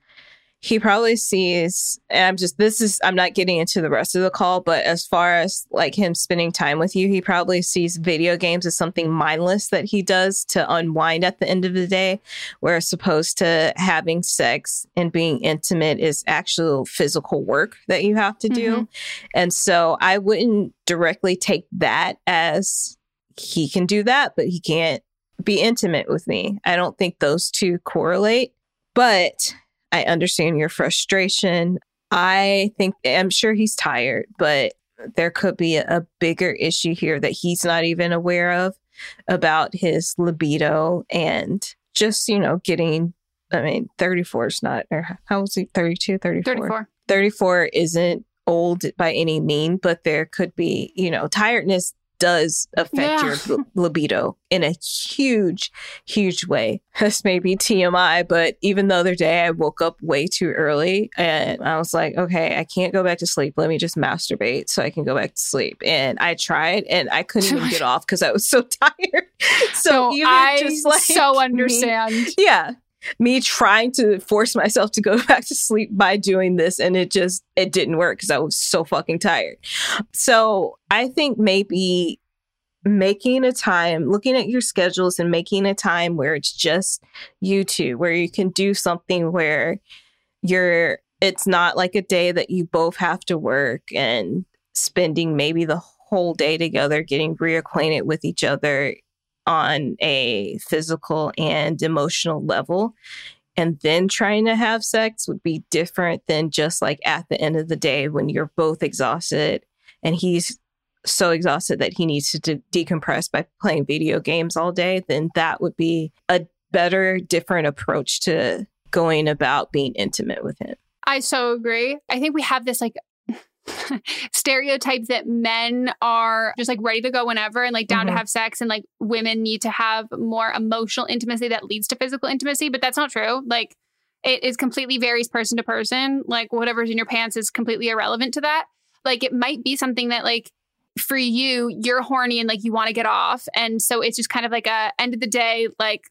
he probably sees and i'm just this is i'm not getting into the rest of the call but as far as like him spending time with you he probably sees video games as something mindless that he does to unwind at the end of the day whereas opposed to having sex and being intimate is actual physical work that you have to do Mhm. and so i wouldn't directly take that as he can do that but he can't be intimate with me i don't think those two correlate but I understand your frustration. I think I'm sure he's tired, but there could be a, a bigger issue here that he's not even aware of about his libido and just, you know, getting I mean, 34 is not or how was he 32, 34? 34. 34 isn't old by any mean, but there could be, you know, tiredness does affect Yeah. your libido in a huge, huge way. This may be TMI, but even the other day I woke up way too early and I was like, okay, I can't go back to sleep. Let me just masturbate so I can go back to sleep. And I tried and I couldn't even get off because I was so tired. So even I just like so me- understand. yeah me trying to force myself to go back to sleep by doing this and it just it didn't work because i was so fucking tired. So i think maybe making a time looking at your schedules and making a time where it's just you two where you can do something where you're it's not like a day that you both have to work and spending maybe the whole day together getting reacquainted with each other on a physical and emotional level and then trying to have sex would be different than just like at the end of the day when you're both exhausted and he's so exhausted that he needs to de- decompress by playing video games all day then that would be a better different approach to going about being intimate with him I so agree. I think we have this like stereotype that men are just like ready to go whenever and like down Mhm. to have sex and like women need to have more emotional intimacy that leads to physical intimacy, but that's not true. Like it is completely varies person to person. Like whatever's in your pants is completely irrelevant to that. Like it might be something that like for you, you're horny and like you want to get off. And so it's just kind of like a end of the day, like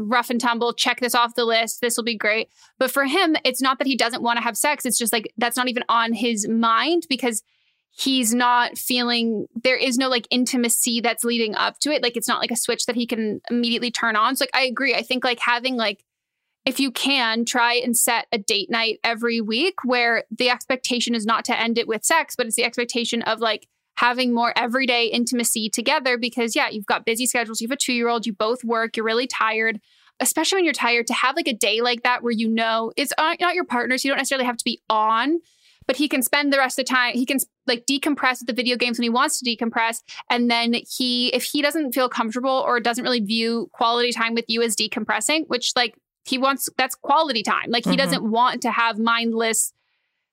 rough and tumble, check this off the list. This will be great. But for him, it's not that he doesn't want to have sex. It's just like that's not even on his mind because he's not feeling there is no like intimacy that's leading up to it. Like it's not like a switch that he can immediately turn on. So like I agree. I think like having like if you can try and set a date night every week where the expectation is not to end it with sex, but it's the expectation of like having more everyday intimacy together because yeah, you've got busy schedules, you have a 2-year-old, you both work, you're really tired. Especially when you're tired, to have like a day like that where you know it's not your partner, so you don't necessarily have to be on, but he can spend the rest of the time. He can like decompress with the video games when he wants to decompress, and then he, if he doesn't feel comfortable or doesn't really view quality time with you as decompressing, which like he wants, that's quality time. Like he Mhm. doesn't want to have mindless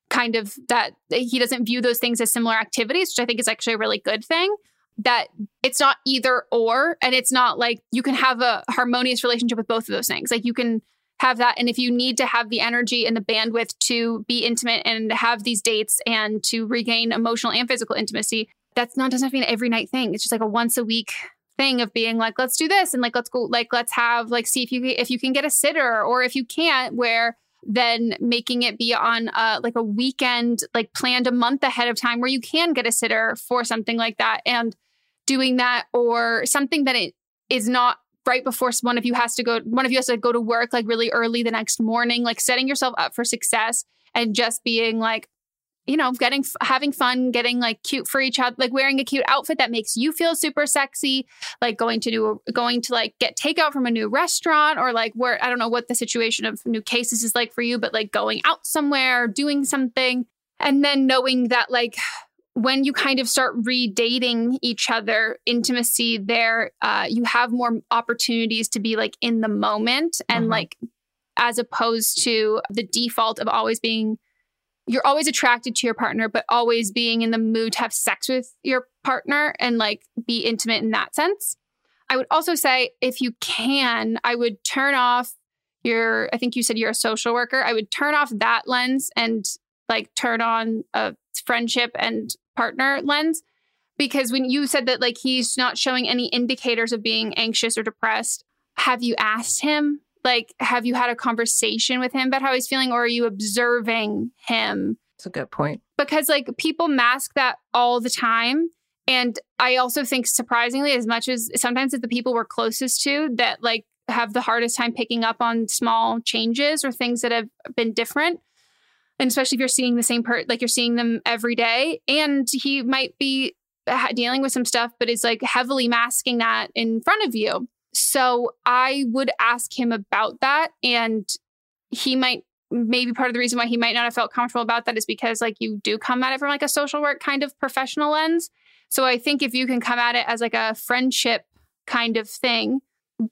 kind of that he doesn't view those things as similar activities, which I think is actually a really good thing. That it's not either or, and it's not like you can have a harmonious relationship with both of those things. Like you can have that, and if you need to have the energy and the bandwidth to be intimate and have these dates and to regain emotional and physical intimacy, that's not doesn't have to be an every night thing. It's just like a once a week thing of being like, let's do this and like let's go like let's have like see if you if you can get a sitter or if you can't, where then making it be on uh, like a weekend, like planned a month ahead of time where you can get a sitter for something like that and doing that or something that it is not right before one of you has to go one of you has to go to work like really early the next morning like setting yourself up for success and just being like you know getting having fun getting like cute for each other like wearing a cute outfit that makes you feel super sexy like going to do going to like get takeout from a new restaurant or like where i don't know what the situation of new cases is like for you but like going out somewhere doing something and then knowing that like when you kind of start redating each other intimacy there uh, you have more opportunities to be like in the moment and Mhm. like as opposed to the default of always being you're always attracted to your partner but always being in the mood to have sex with your partner and like be intimate in that sense. I would also say if you can i would turn off your i think you said you're a social worker. I would turn off that lens and like turn on a friendship and partner lens because when you said that like he's not showing any indicators of being anxious or depressed have you asked him Like, have you had a conversation with him about how he's feeling, or are you observing him? That's a good point. Because, like, people mask that all the time. And I also think, surprisingly, as much as sometimes it's the people we're closest to that, like, have the hardest time picking up on small changes or things that have been different. And especially if you're seeing the same part, like you're seeing them every day. And he might be dealing with some stuff, but is like heavily masking that in front of you. So I would ask him about that. And he might, maybe part of the reason why he might not have felt comfortable about that is because like you do come at it from like a social work kind of professional lens. So I think if you can come at it as like a friendship kind of thing,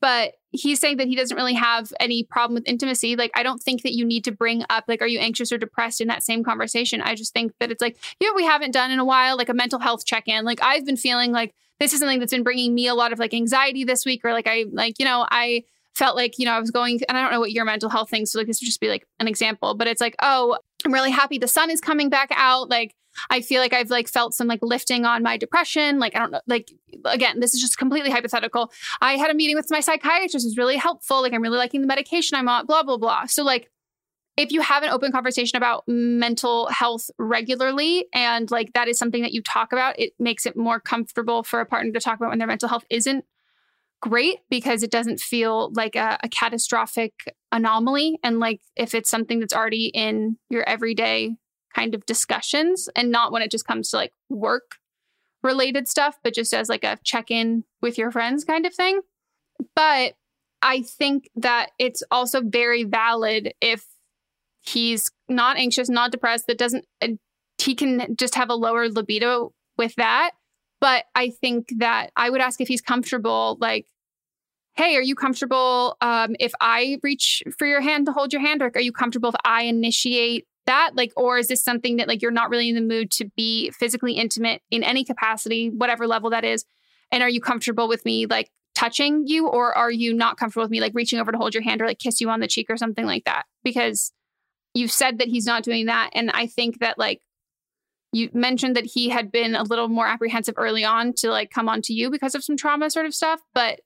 but he's saying that he doesn't really have any problem with intimacy. Like, I don't think that you need to bring up, like, are you anxious or depressed in that same conversation? I just think that it's like, know, we haven't done in a while, like a mental health check in. Like, I've been feeling like this is something that's been bringing me a lot of like anxiety this week, or like, I, like, you know, I felt like, you know, I was going, and I don't know what your mental health thing. So, like, this would just be like an example, but it's like, oh, I'm really happy the sun is coming back out. Like, I feel like I've like felt some like lifting on my depression. Like I don't know, like again, this is just completely hypothetical. I had a meeting with my psychiatrist, it was really helpful. Like I'm really liking the medication I'm on, blah, blah, blah. So like if you have an open conversation about mental health regularly and like that is something that you talk about, it makes it more comfortable for a partner to talk about when their mental health isn't great because it doesn't feel like a, a catastrophic anomaly. And like if it's something that's already in your everyday kind of discussions and not when it just comes to like work related stuff, but just as like a check in with your friends kind of thing. But I think that it's also very valid if he's not anxious, not depressed, that doesn't, he can just have a lower libido with that. But I think that I would ask if he's comfortable, like, hey, are you comfortable um, if I reach for your hand to hold your hand? Or are you comfortable if I initiate that like or is this something that like you're not really in the mood to be physically intimate in any capacity whatever level that is and are you comfortable with me like touching you or are you not comfortable with me like reaching over to hold your hand or like kiss you on the cheek or something like that because you said that he's not doing that. And i think that like you mentioned that he had been a little more apprehensive early on to like come on to you because of some trauma sort of stuff. But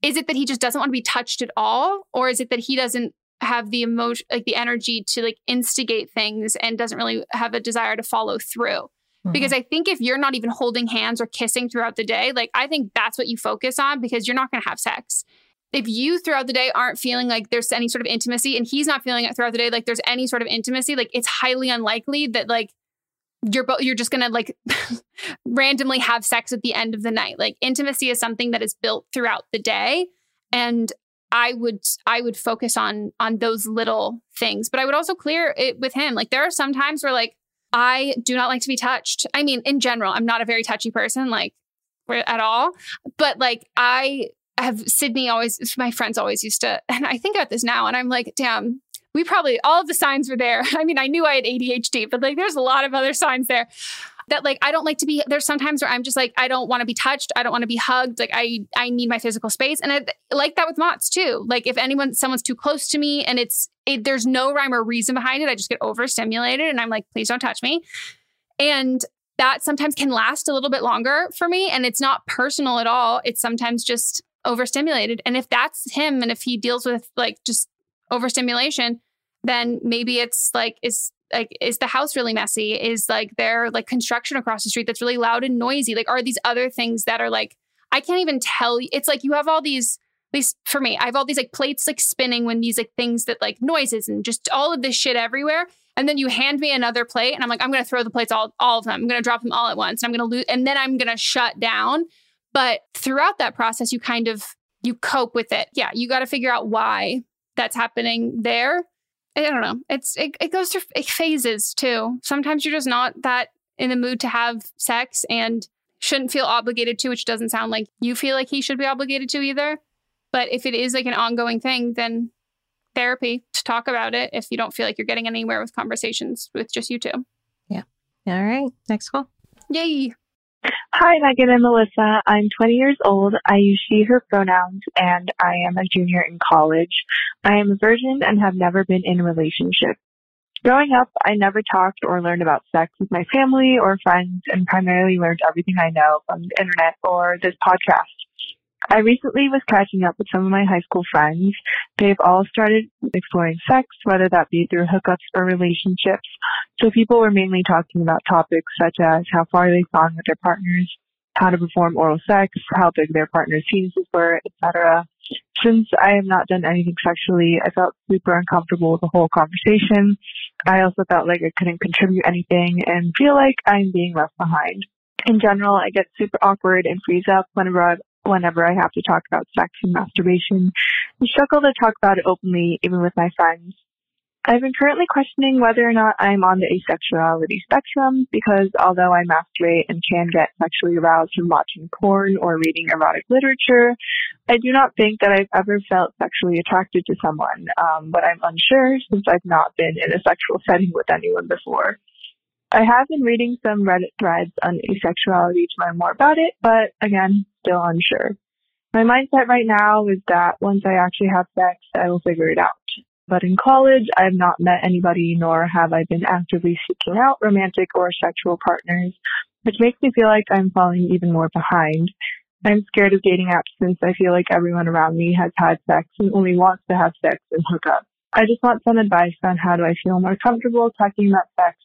is it that he just doesn't want to be touched at all? Or is it that he doesn't have the emotion like the energy to like instigate things and doesn't really have a desire to follow through? Mm-hmm. because i think if you're not even holding hands or kissing throughout the day like i think that's what you focus on because you're not going to have sex if you throughout the day aren't feeling like there's any sort of intimacy and he's not feeling it throughout the day like there's any sort of intimacy like it's highly unlikely that like you're both you're just gonna like randomly have sex at the end of the night like intimacy is something that is built throughout the day and I would I would focus on on those little things. But I would also clear it with him. Like there are some times where like I do not like to be touched. I mean, in general, I'm not a very touchy person, like at all. But like I have Sydney always my friends always used to, and I think about this now, and I'm like, damn, we probably all of the signs were there. I mean, I knew I had ADHD, but like there's a lot of other signs there that like I don't like to be there's sometimes where I'm just like I don't want to be touched, I don't want to be hugged, like I I need my physical space and I like that with Mott's too. Like if anyone someone's too close to me and it's it, there's no rhyme or reason behind it, I just get overstimulated and I'm like please don't touch me. And that sometimes can last a little bit longer for me and it's not personal at all. It's sometimes just overstimulated. And if that's him and if he deals with like just overstimulation, then maybe it's like is like is the house really messy? Is like there like construction across the street that's really loud and noisy? Like are these other things that are like i can't even tell you it's like you have all these at least for me i have all these like plates like spinning when these like things that like noises and just all of this shit everywhere. And then you hand me another plate and i'm like i'm gonna throw the plates all all of them. I'm gonna drop them all at once. And i'm gonna lose and then i'm gonna shut down but throughout that process you kind of you cope with it yeah you got to figure out why that's happening there I don't know. It's it, it goes through phases too. Sometimes you're just not that in the mood to have sex and shouldn't feel obligated to, which doesn't sound like you feel like he should be obligated to either. But if it is like an ongoing thing, then therapy to talk about it if you don't feel like you're getting anywhere with conversations with just you two. Yeah. All right. Next call. Yay. Hi, Megan and Melissa. I'm 20 years old. I use she, her pronouns, and I am a junior in college. I am a virgin and have never been in a relationship. Growing up, I never talked or learned about sex with my family or friends and primarily learned everything I know from the internet or this podcast. I recently was catching up with some of my high school friends. They've all started exploring sex, whether that be through hookups or relationships. So people were mainly talking about topics such as how far they've gone with their partners, how to perform oral sex, how big their partner's penises were, etc. Since I have not done anything sexually, I felt super uncomfortable with the whole conversation. I also felt like I couldn't contribute anything and feel like I'm being left behind. In general, I get super awkward and freeze up whenever whenever I have to talk about sex and masturbation I struggle to talk about it openly even with my friends. I've been currently questioning whether or not I'm on the asexuality spectrum because although I masturbate and can get sexually aroused from watching porn or reading erotic literature, I do not think that I've ever felt sexually attracted to someone, um, but I'm unsure since I've not been in a sexual setting with anyone before. I have been reading some Reddit threads on asexuality to learn more about it, but again, still unsure. My mindset right now is that once I actually have sex, I will figure it out. But in college, I have not met anybody, nor have I been actively seeking out romantic or sexual partners, which makes me feel like I'm falling even more behind. I'm scared of dating apps since I feel like everyone around me has had sex and only wants to have sex and hook up. I just want some advice on how do I feel more comfortable talking about sex?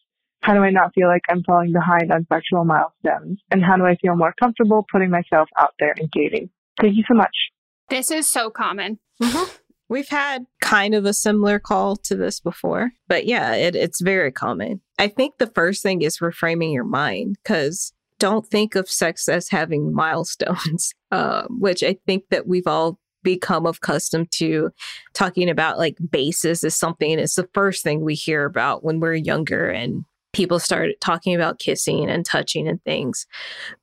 How do I not feel like I'm falling behind on sexual milestones? And how do I feel more comfortable putting myself out there and dating? Thank you so much. This is so common. We've had kind of a similar call to this before, but yeah, it, it's very common. I think the first thing is reframing your mind because don't think of sex as having milestones, uh, which I think that we've all become accustomed to talking about like basis is something it's the first thing we hear about when we're younger and people start talking about kissing and touching and things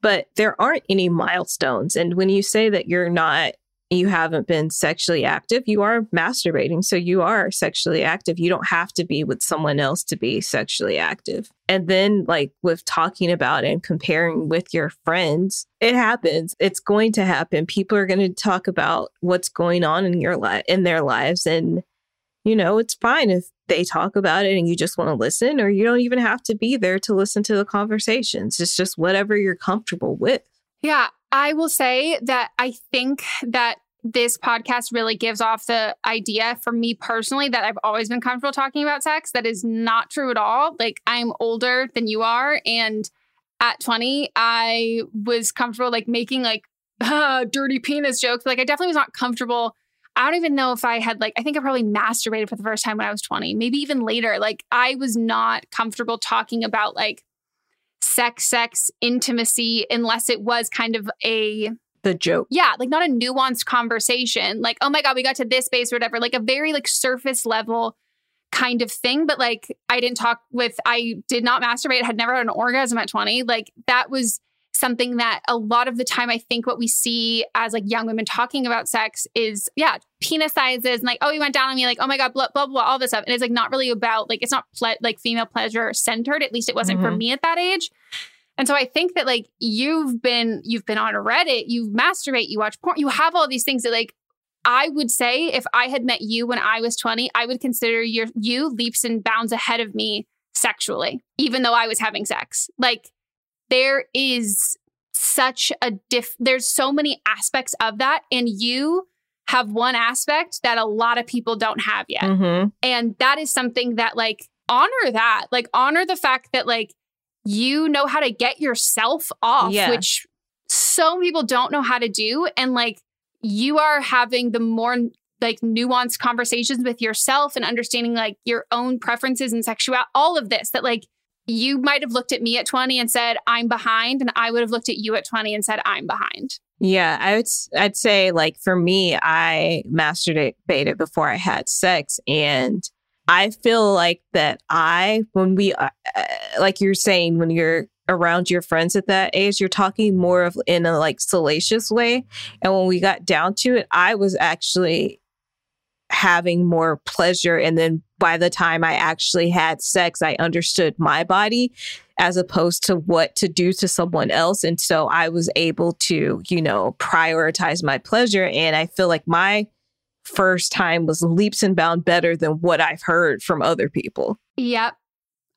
but there aren't any milestones and when you say that you're not you haven't been sexually active, you are masturbating. So you are sexually active. You don't have to be with someone else to be sexually active. And then, like with talking about and comparing with your friends, it happens. It's going to happen. People are going to talk about what's going on in your life, in their lives. And, you know, it's fine if they talk about it and you just want to listen, or you don't even have to be there to listen to the conversations. It's just whatever you're comfortable with. Yeah, I will say that I think that this podcast really gives off the idea for me personally that I've always been comfortable talking about sex. That is not true at all. Like, I'm older than you are. And at 20, I was comfortable like making like uh, dirty penis jokes. Like, I definitely was not comfortable. I don't even know if I had like, I think I probably masturbated for the first time when I was 20, maybe even later. Like, I was not comfortable talking about like sex, sex, intimacy, unless it was kind of a the joke. Yeah, like not a nuanced conversation. Like, oh my God, we got to this base or whatever. Like a very like surface level kind of thing. But like I didn't talk with I did not masturbate, had never had an orgasm at 20. Like that was something that a lot of the time I think what we see as like young women talking about sex is yeah, penis sizes and like, oh, you went down on me, like, oh my God, blah, blah, blah, all this stuff. And it's like not really about like it's not ple- like female pleasure centered. At least it wasn't mm-hmm. for me at that age. And so I think that like you've been you've been on Reddit, you masturbate, you watch porn, you have all these things that like I would say if I had met you when I was 20, I would consider your you leaps and bounds ahead of me sexually, even though I was having sex. Like there is such a diff there's so many aspects of that and you have one aspect that a lot of people don't have yet. Mm-hmm. And that is something that like honor that. Like honor the fact that like you know how to get yourself off, Yeah. which so many people don't know how to do. And like you are having the more like nuanced conversations with yourself and understanding like your own preferences and sexuality, all of this that like you might have looked at me at 20 and said, I'm behind. And I would have looked at you at 20 and said, I'm behind. Yeah, I would. I'd say like for me, I masturbated before I had sex, and I feel like that I when we uh, uh, like you're saying when you're around your friends at that age, you're talking more of in a like salacious way, and when we got down to it, I was actually having more pleasure and then by the time I actually had sex, I understood my body as opposed to what to do to someone else. And so I was able to, you know, prioritize my pleasure. And I feel like my first time was leaps and bounds better than what I've heard from other people. Yep.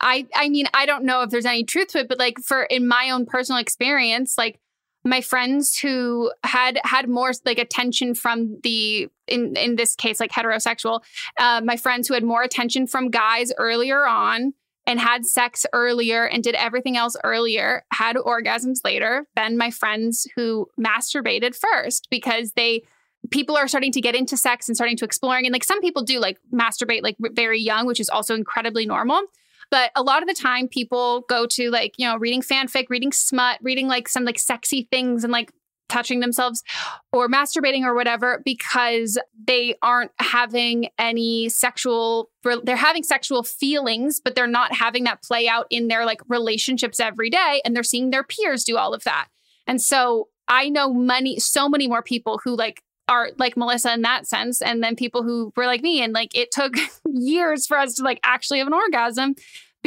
I I mean, I don't know if there's any truth to it, but like for in my own personal experience, like my friends who had had more like attention from the in in this case like heterosexual uh, my friends who had more attention from guys earlier on and had sex earlier and did everything else earlier had orgasms later than my friends who masturbated first because they people are starting to get into sex and starting to exploring and like some people do like masturbate like very young which is also incredibly normal but a lot of the time, people go to like, you know, reading fanfic, reading smut, reading like some like sexy things and like touching themselves or masturbating or whatever because they aren't having any sexual they're having sexual feelings but they're not having that play out in their like relationships every day and they're seeing their peers do all of that. And so i know many so many more people who like are like melissa in that sense and then people who were like me and like it took years for us to like actually have an orgasm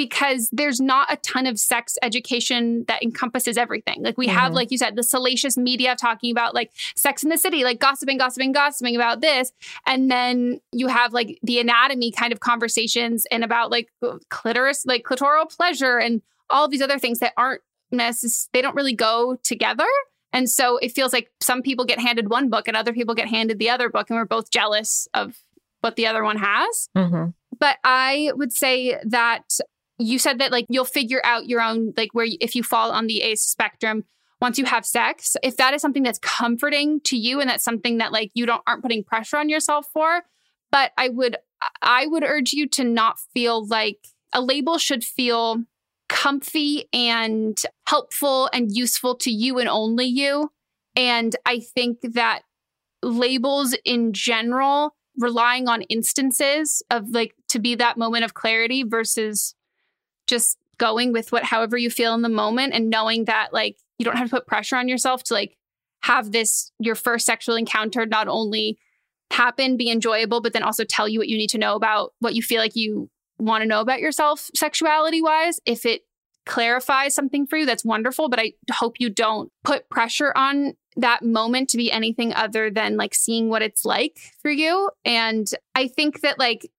because there's not a ton of sex education that encompasses everything. Like we mm-hmm. have, like you said, the salacious media talking about like sex in the city, like gossiping, gossiping, gossiping about this. And then you have like the anatomy kind of conversations and about like clitoris, like clitoral pleasure and all these other things that aren't necessary, they don't really go together. And so it feels like some people get handed one book and other people get handed the other book, and we're both jealous of what the other one has. Mm-hmm. But I would say that you said that like you'll figure out your own like where if you fall on the ACE spectrum once you have sex if that is something that's comforting to you and that's something that like you don't aren't putting pressure on yourself for but i would i would urge you to not feel like a label should feel comfy and helpful and useful to you and only you. And i think that labels in general relying on instances of like to be that moment of clarity versus just going with what however you feel in the moment and knowing that like you don't have to put pressure on yourself to like have this your first sexual encounter not only happen be enjoyable but then also tell you what you need to know about what you feel like you want to know about yourself sexuality wise if it clarifies something for you that's wonderful but i hope you don't put pressure on that moment to be anything other than like seeing what it's like for you and i think that like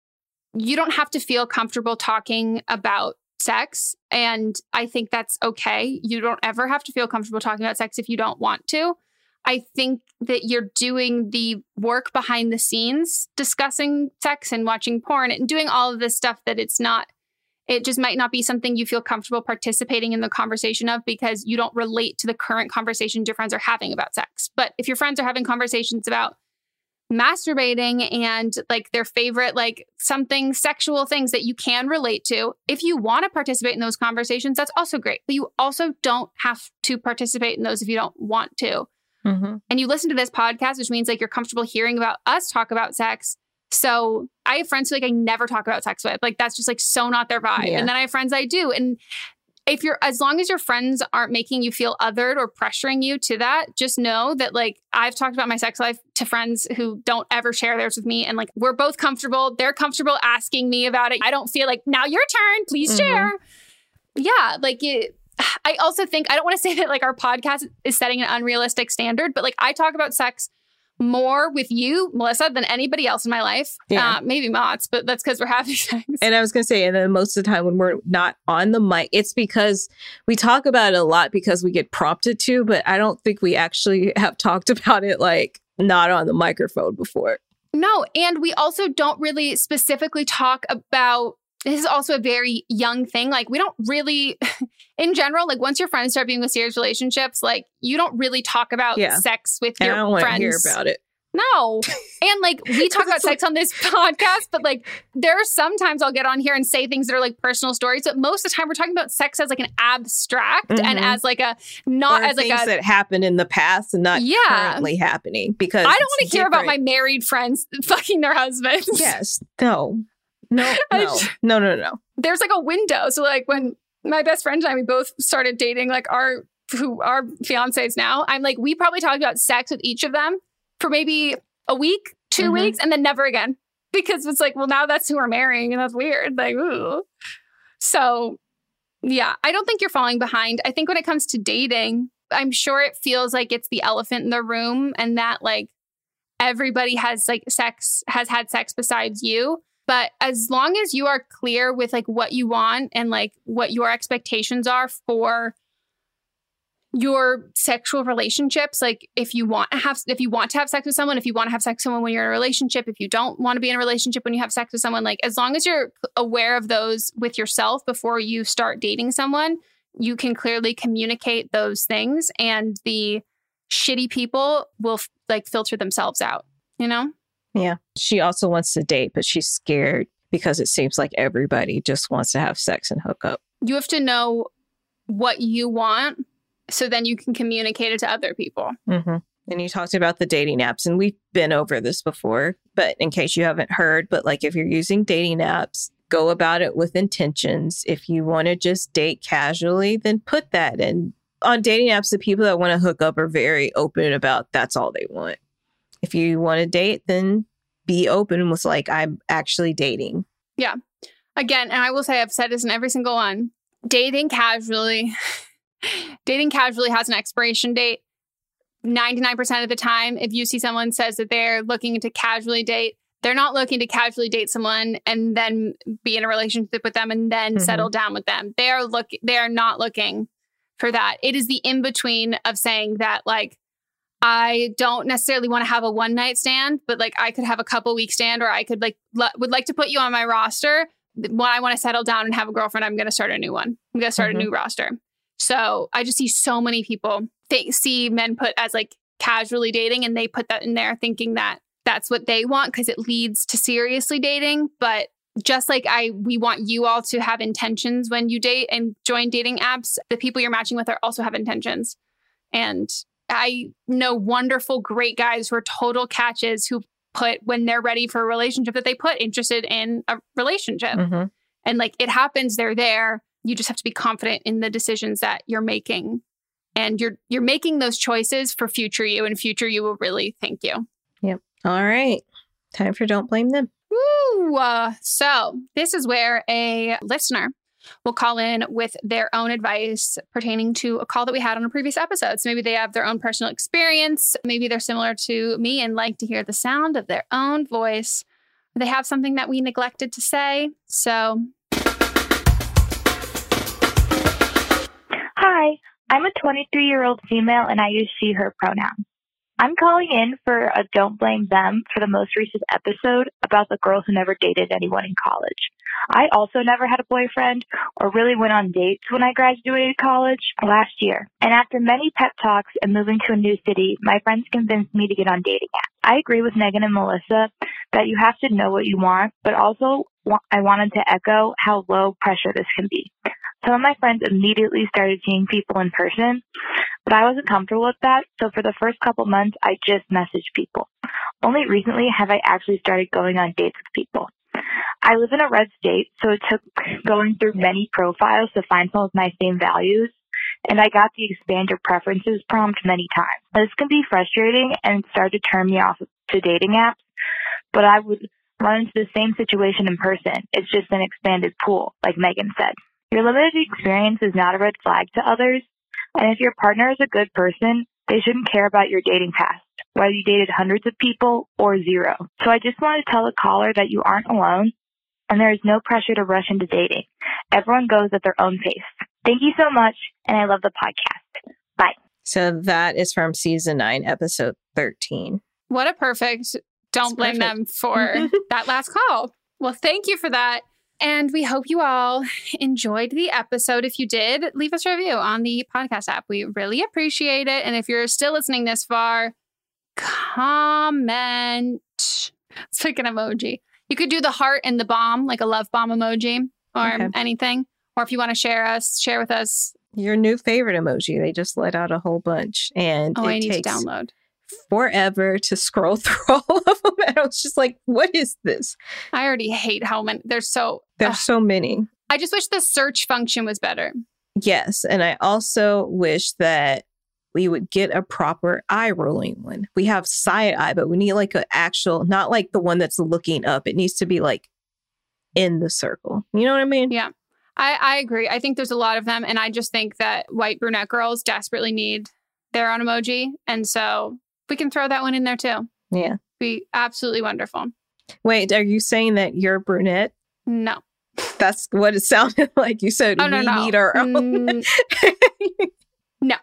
you don't have to feel comfortable talking about sex. And I think that's okay. You don't ever have to feel comfortable talking about sex if you don't want to. I think that you're doing the work behind the scenes, discussing sex and watching porn and doing all of this stuff that it's not, it just might not be something you feel comfortable participating in the conversation of because you don't relate to the current conversations your friends are having about sex. But if your friends are having conversations about masturbating and like their favorite like something sexual things that you can relate to if you want to participate in those conversations that's also great but you also don't have to participate in those if you don't want to mm-hmm. and you listen to this podcast which means like you're comfortable hearing about us talk about sex so I have friends who like I never talk about sex with. Like that's just like so not their vibe. Yeah. And then I have friends I do. And if you're as long as your friends aren't making you feel othered or pressuring you to that just know that like i've talked about my sex life to friends who don't ever share theirs with me and like we're both comfortable they're comfortable asking me about it i don't feel like now your turn please mm-hmm. share yeah like it i also think i don't want to say that like our podcast is setting an unrealistic standard but like i talk about sex more with you, Melissa, than anybody else in my life. Yeah. Uh, maybe Mott's, but that's because we're having sex. And I was going to say, and then most of the time when we're not on the mic, it's because we talk about it a lot because we get prompted to, but I don't think we actually have talked about it like not on the microphone before. No. And we also don't really specifically talk about this is also a very young thing. Like, we don't really, in general, like once your friends start being with serious relationships, like you don't really talk about yeah. sex with and your I don't friends. Hear about it. No. And like we talk about sex on this podcast, but like there are sometimes I'll get on here and say things that are like personal stories, but most of the time we're talking about sex as like an abstract mm-hmm. and as like a not or as like a that happened in the past and not yeah. currently happening because I don't want to hear about my married friends fucking their husbands. Yes. No. No, no, no, no, no. There's like a window. So like when my best friend and I, we both started dating like our who our fiancés now. I'm like, we probably talked about sex with each of them for maybe a week, 2 mm-hmm. weeks, and then never again. Because it's like, well, now that's who we're marrying, and that's weird. Like, ooh. So yeah, I don't think you're falling behind. I think when it comes to dating, I'm sure it feels like it's the elephant in the room and that like everybody has like sex has had sex besides you but as long as you are clear with like what you want and like what your expectations are for your sexual relationships like if you want to have if you want to have sex with someone if you want to have sex with someone when you're in a relationship if you don't want to be in a relationship when you have sex with someone like as long as you're aware of those with yourself before you start dating someone you can clearly communicate those things and the shitty people will like filter themselves out you know Yeah. She also wants to date, but she's scared because it seems like everybody just wants to have sex and hook up. you have to know what you want so then you can communicate it to other people Mm-hmm. And you talked about the dating apps, and we've been over this before, but in case you haven't heard, but like if you're using dating apps, go about it with intentions. If you want to just date casually, then put that in. On dating apps, the people that want to hook up are very open about that's all they want. If you want to date, then be open with like, I'm actually dating. Yeah. Again, and I will say I've said this in every single one. Dating casually, dating casually has an expiration date. 99% of the time, if you see someone says that they're looking to casually date, they're not looking to casually date someone and then be in a relationship with them and then Mhm. settle down with them. They are look they are not looking for that. It is the in between of saying that like I don't necessarily want to have a one night stand, but like I could have a couple week stand or I could like le- would like to put you on my roster. When I want to settle down and have a girlfriend, I'm going to start a new one. I'm going to start Mhm. a new roster. So I just see so many people they see men put as like casually dating and they put that in there thinking that that's what they want because it leads to seriously dating. But just like I we want you all to have intentions when you date and join dating apps, the people you're matching with are also have intentions. And I know wonderful, great guys who are total catches who put when they're ready for a relationship that they put interested in a relationship. Mm-hmm. And like it happens, they're there. You just have to be confident in the decisions that you're making. And you're you're making those choices for future you, and future you will really thank you. Yep. All right. Time for Don't Blame Them. Woo! Uh, so this is where a listener will call in with their own advice pertaining to a call that we had on a previous episode. So maybe they have their own personal experience. Maybe they're similar to me and like to hear the sound of their own voice. They have something that we neglected to say. So Hi, I'm a 23 year old female and I use she, her pronouns. I'm calling in for a Don't Blame Them for the most recent episode about the girl who never dated anyone in college. I also never had a boyfriend or really went on dates when I graduated college last year. And after many pep talks and moving to a new city, my friends convinced me to get on dating apps. I agree with Megan and Melissa that you have to know what you want, but also I wanted to echo how low pressure this can be. Some of my friends immediately started seeing people in person, but I wasn't comfortable with that, so for the first couple months, I just messaged people. Only recently have I actually started going on dates with people. I live in a red state, so it took going through many profiles to find someone with my same values, and I got the expand your preferences prompt many times. This can be frustrating and start to turn me off to dating apps, but I would run into the same situation in person. It's just an expanded pool, like Megan said. Your limited experience is not a red flag to others, and if your partner is a good person, they shouldn't care about your dating past, whether you dated hundreds of people or zero. So I just want to tell the caller that you aren't alone, and there is no pressure to rush into dating. Everyone goes at their own pace. Thank you so much, and I love the podcast. Bye. So that is from season nine, episode 13. what a perfect don't blame perfect. them for that last call. Well, thank you for that. And we hope you all enjoyed the episode. If you did, leave us a review on the podcast app. We really appreciate it. And if you're still listening this far, comment. It's like an emoji. You could do the heart and the bomb, like a love bomb emoji or Okay. anything. Or if you want to share us, share with us. Your new favorite emoji. They just let out a whole bunch. And Oh, it I need to download. forever to scroll through all of them. And I was just like, what is this? I already hate how many. There's so. There's ugh. so many. I just wish the search function was better. Yes. And I also wish that we would get a proper eye rolling one. We have side eye, but we need like an actual, not like the one that's looking up. It needs to be like in the circle. You know what I mean? Yeah. I, I agree. I think there's a lot of them. And I just think that white brunette girls desperately need their own emoji. And so we can throw that one in there too. Yeah. Be absolutely wonderful. Wait, are you saying that you're brunette? No. That's what it sounded like. You said Oh, no, we no. need our own. Mm. No,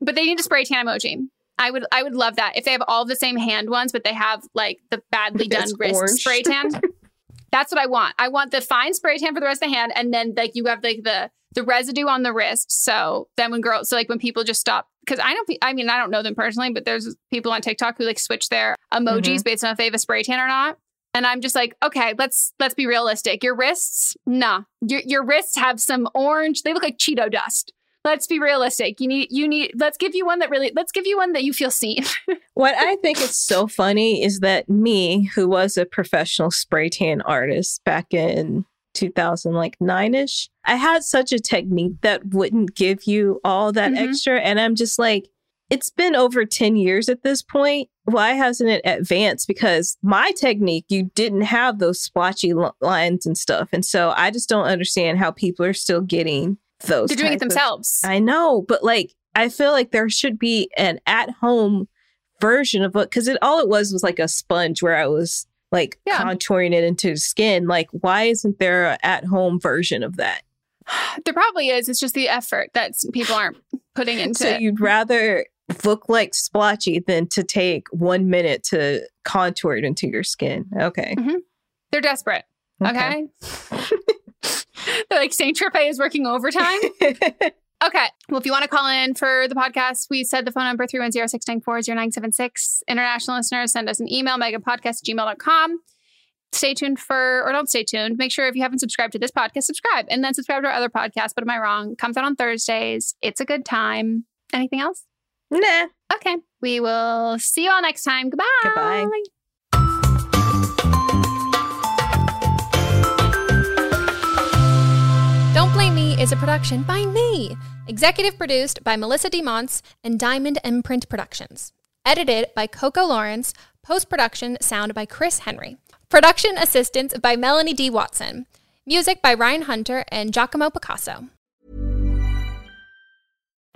but they need a spray tan emoji. I would I would love that if they have all the same hand ones, but they have like the badly done It's wrist orange. spray tan. That's what I want. I want the fine spray tan for the rest of the hand, and then like you have like the the residue on the wrist. So then when girls, so like when people just stop, because I don't, I mean I don't know them personally, but there's people on TikTok who like switch their emojis Mhm. based on if they have a spray tan or not. And I'm just like, okay, let's let's be realistic. Your wrists, nah, your your wrists have some orange. They look like Cheeto dust. Let's be realistic. You need you need. Let's give you one that really. Let's give you one that you feel seen. What I think is so funny is that me, who was a professional spray tan artist back in 2000, like nine ish, I had such a technique that wouldn't give you all that Mhm. extra. And I'm just like, it's been over 10 years at this point. Why hasn't it advanced? Because my technique, you didn't have those splotchy li- lines and stuff. And so I just don't understand how people are still getting those. They're doing it type of- themselves. I know, but like I feel like there should be an at-home version of what because it all it was was like a sponge where I was like Yeah. contouring it into skin. Like, why isn't there a at-home version of that? there probably is. It's just the effort that people aren't putting into So it. you'd rather look like splotchy than to take one minute to contour it into your skin. Okay. Mhm. They're desperate. Okay. They're like Saint Tropez is working overtime. okay. Well, if you want to call in for the podcast, we said the phone number 310-694-0976. International listeners, send us an email, megapodcast gmail.com. Stay tuned for, or don't stay tuned. Make sure if you haven't subscribed to this podcast, subscribe. And then subscribe to our other podcast, But Am I Wrong? Comes out on Thursdays. It's a good time. Anything else? Nah. Okay. We will see you all next time. Goodbye. Goodbye. Is a production by me. Executive produced by Melissa DeMonts and Diamond Imprint Productions. Edited by Coco Lawrence. Post production sound by Chris Henry. Production assistance by Melanie D. Watson. Music by Ryan Hunter and Giacomo Picasso.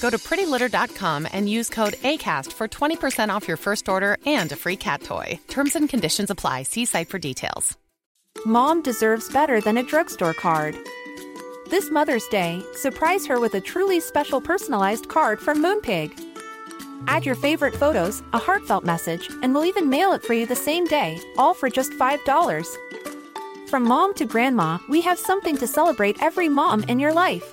Go to prettylitter.com and use code ACAST for 20% off your first order and a free cat toy. Terms and conditions apply. See site for details. Mom deserves better than a drugstore card. This Mother's Day, surprise her with a truly special personalized card from Moonpig. Add your favorite photos, a heartfelt message, and we'll even mail it for you the same day, all for just $5. From mom to grandma, we have something to celebrate every mom in your life.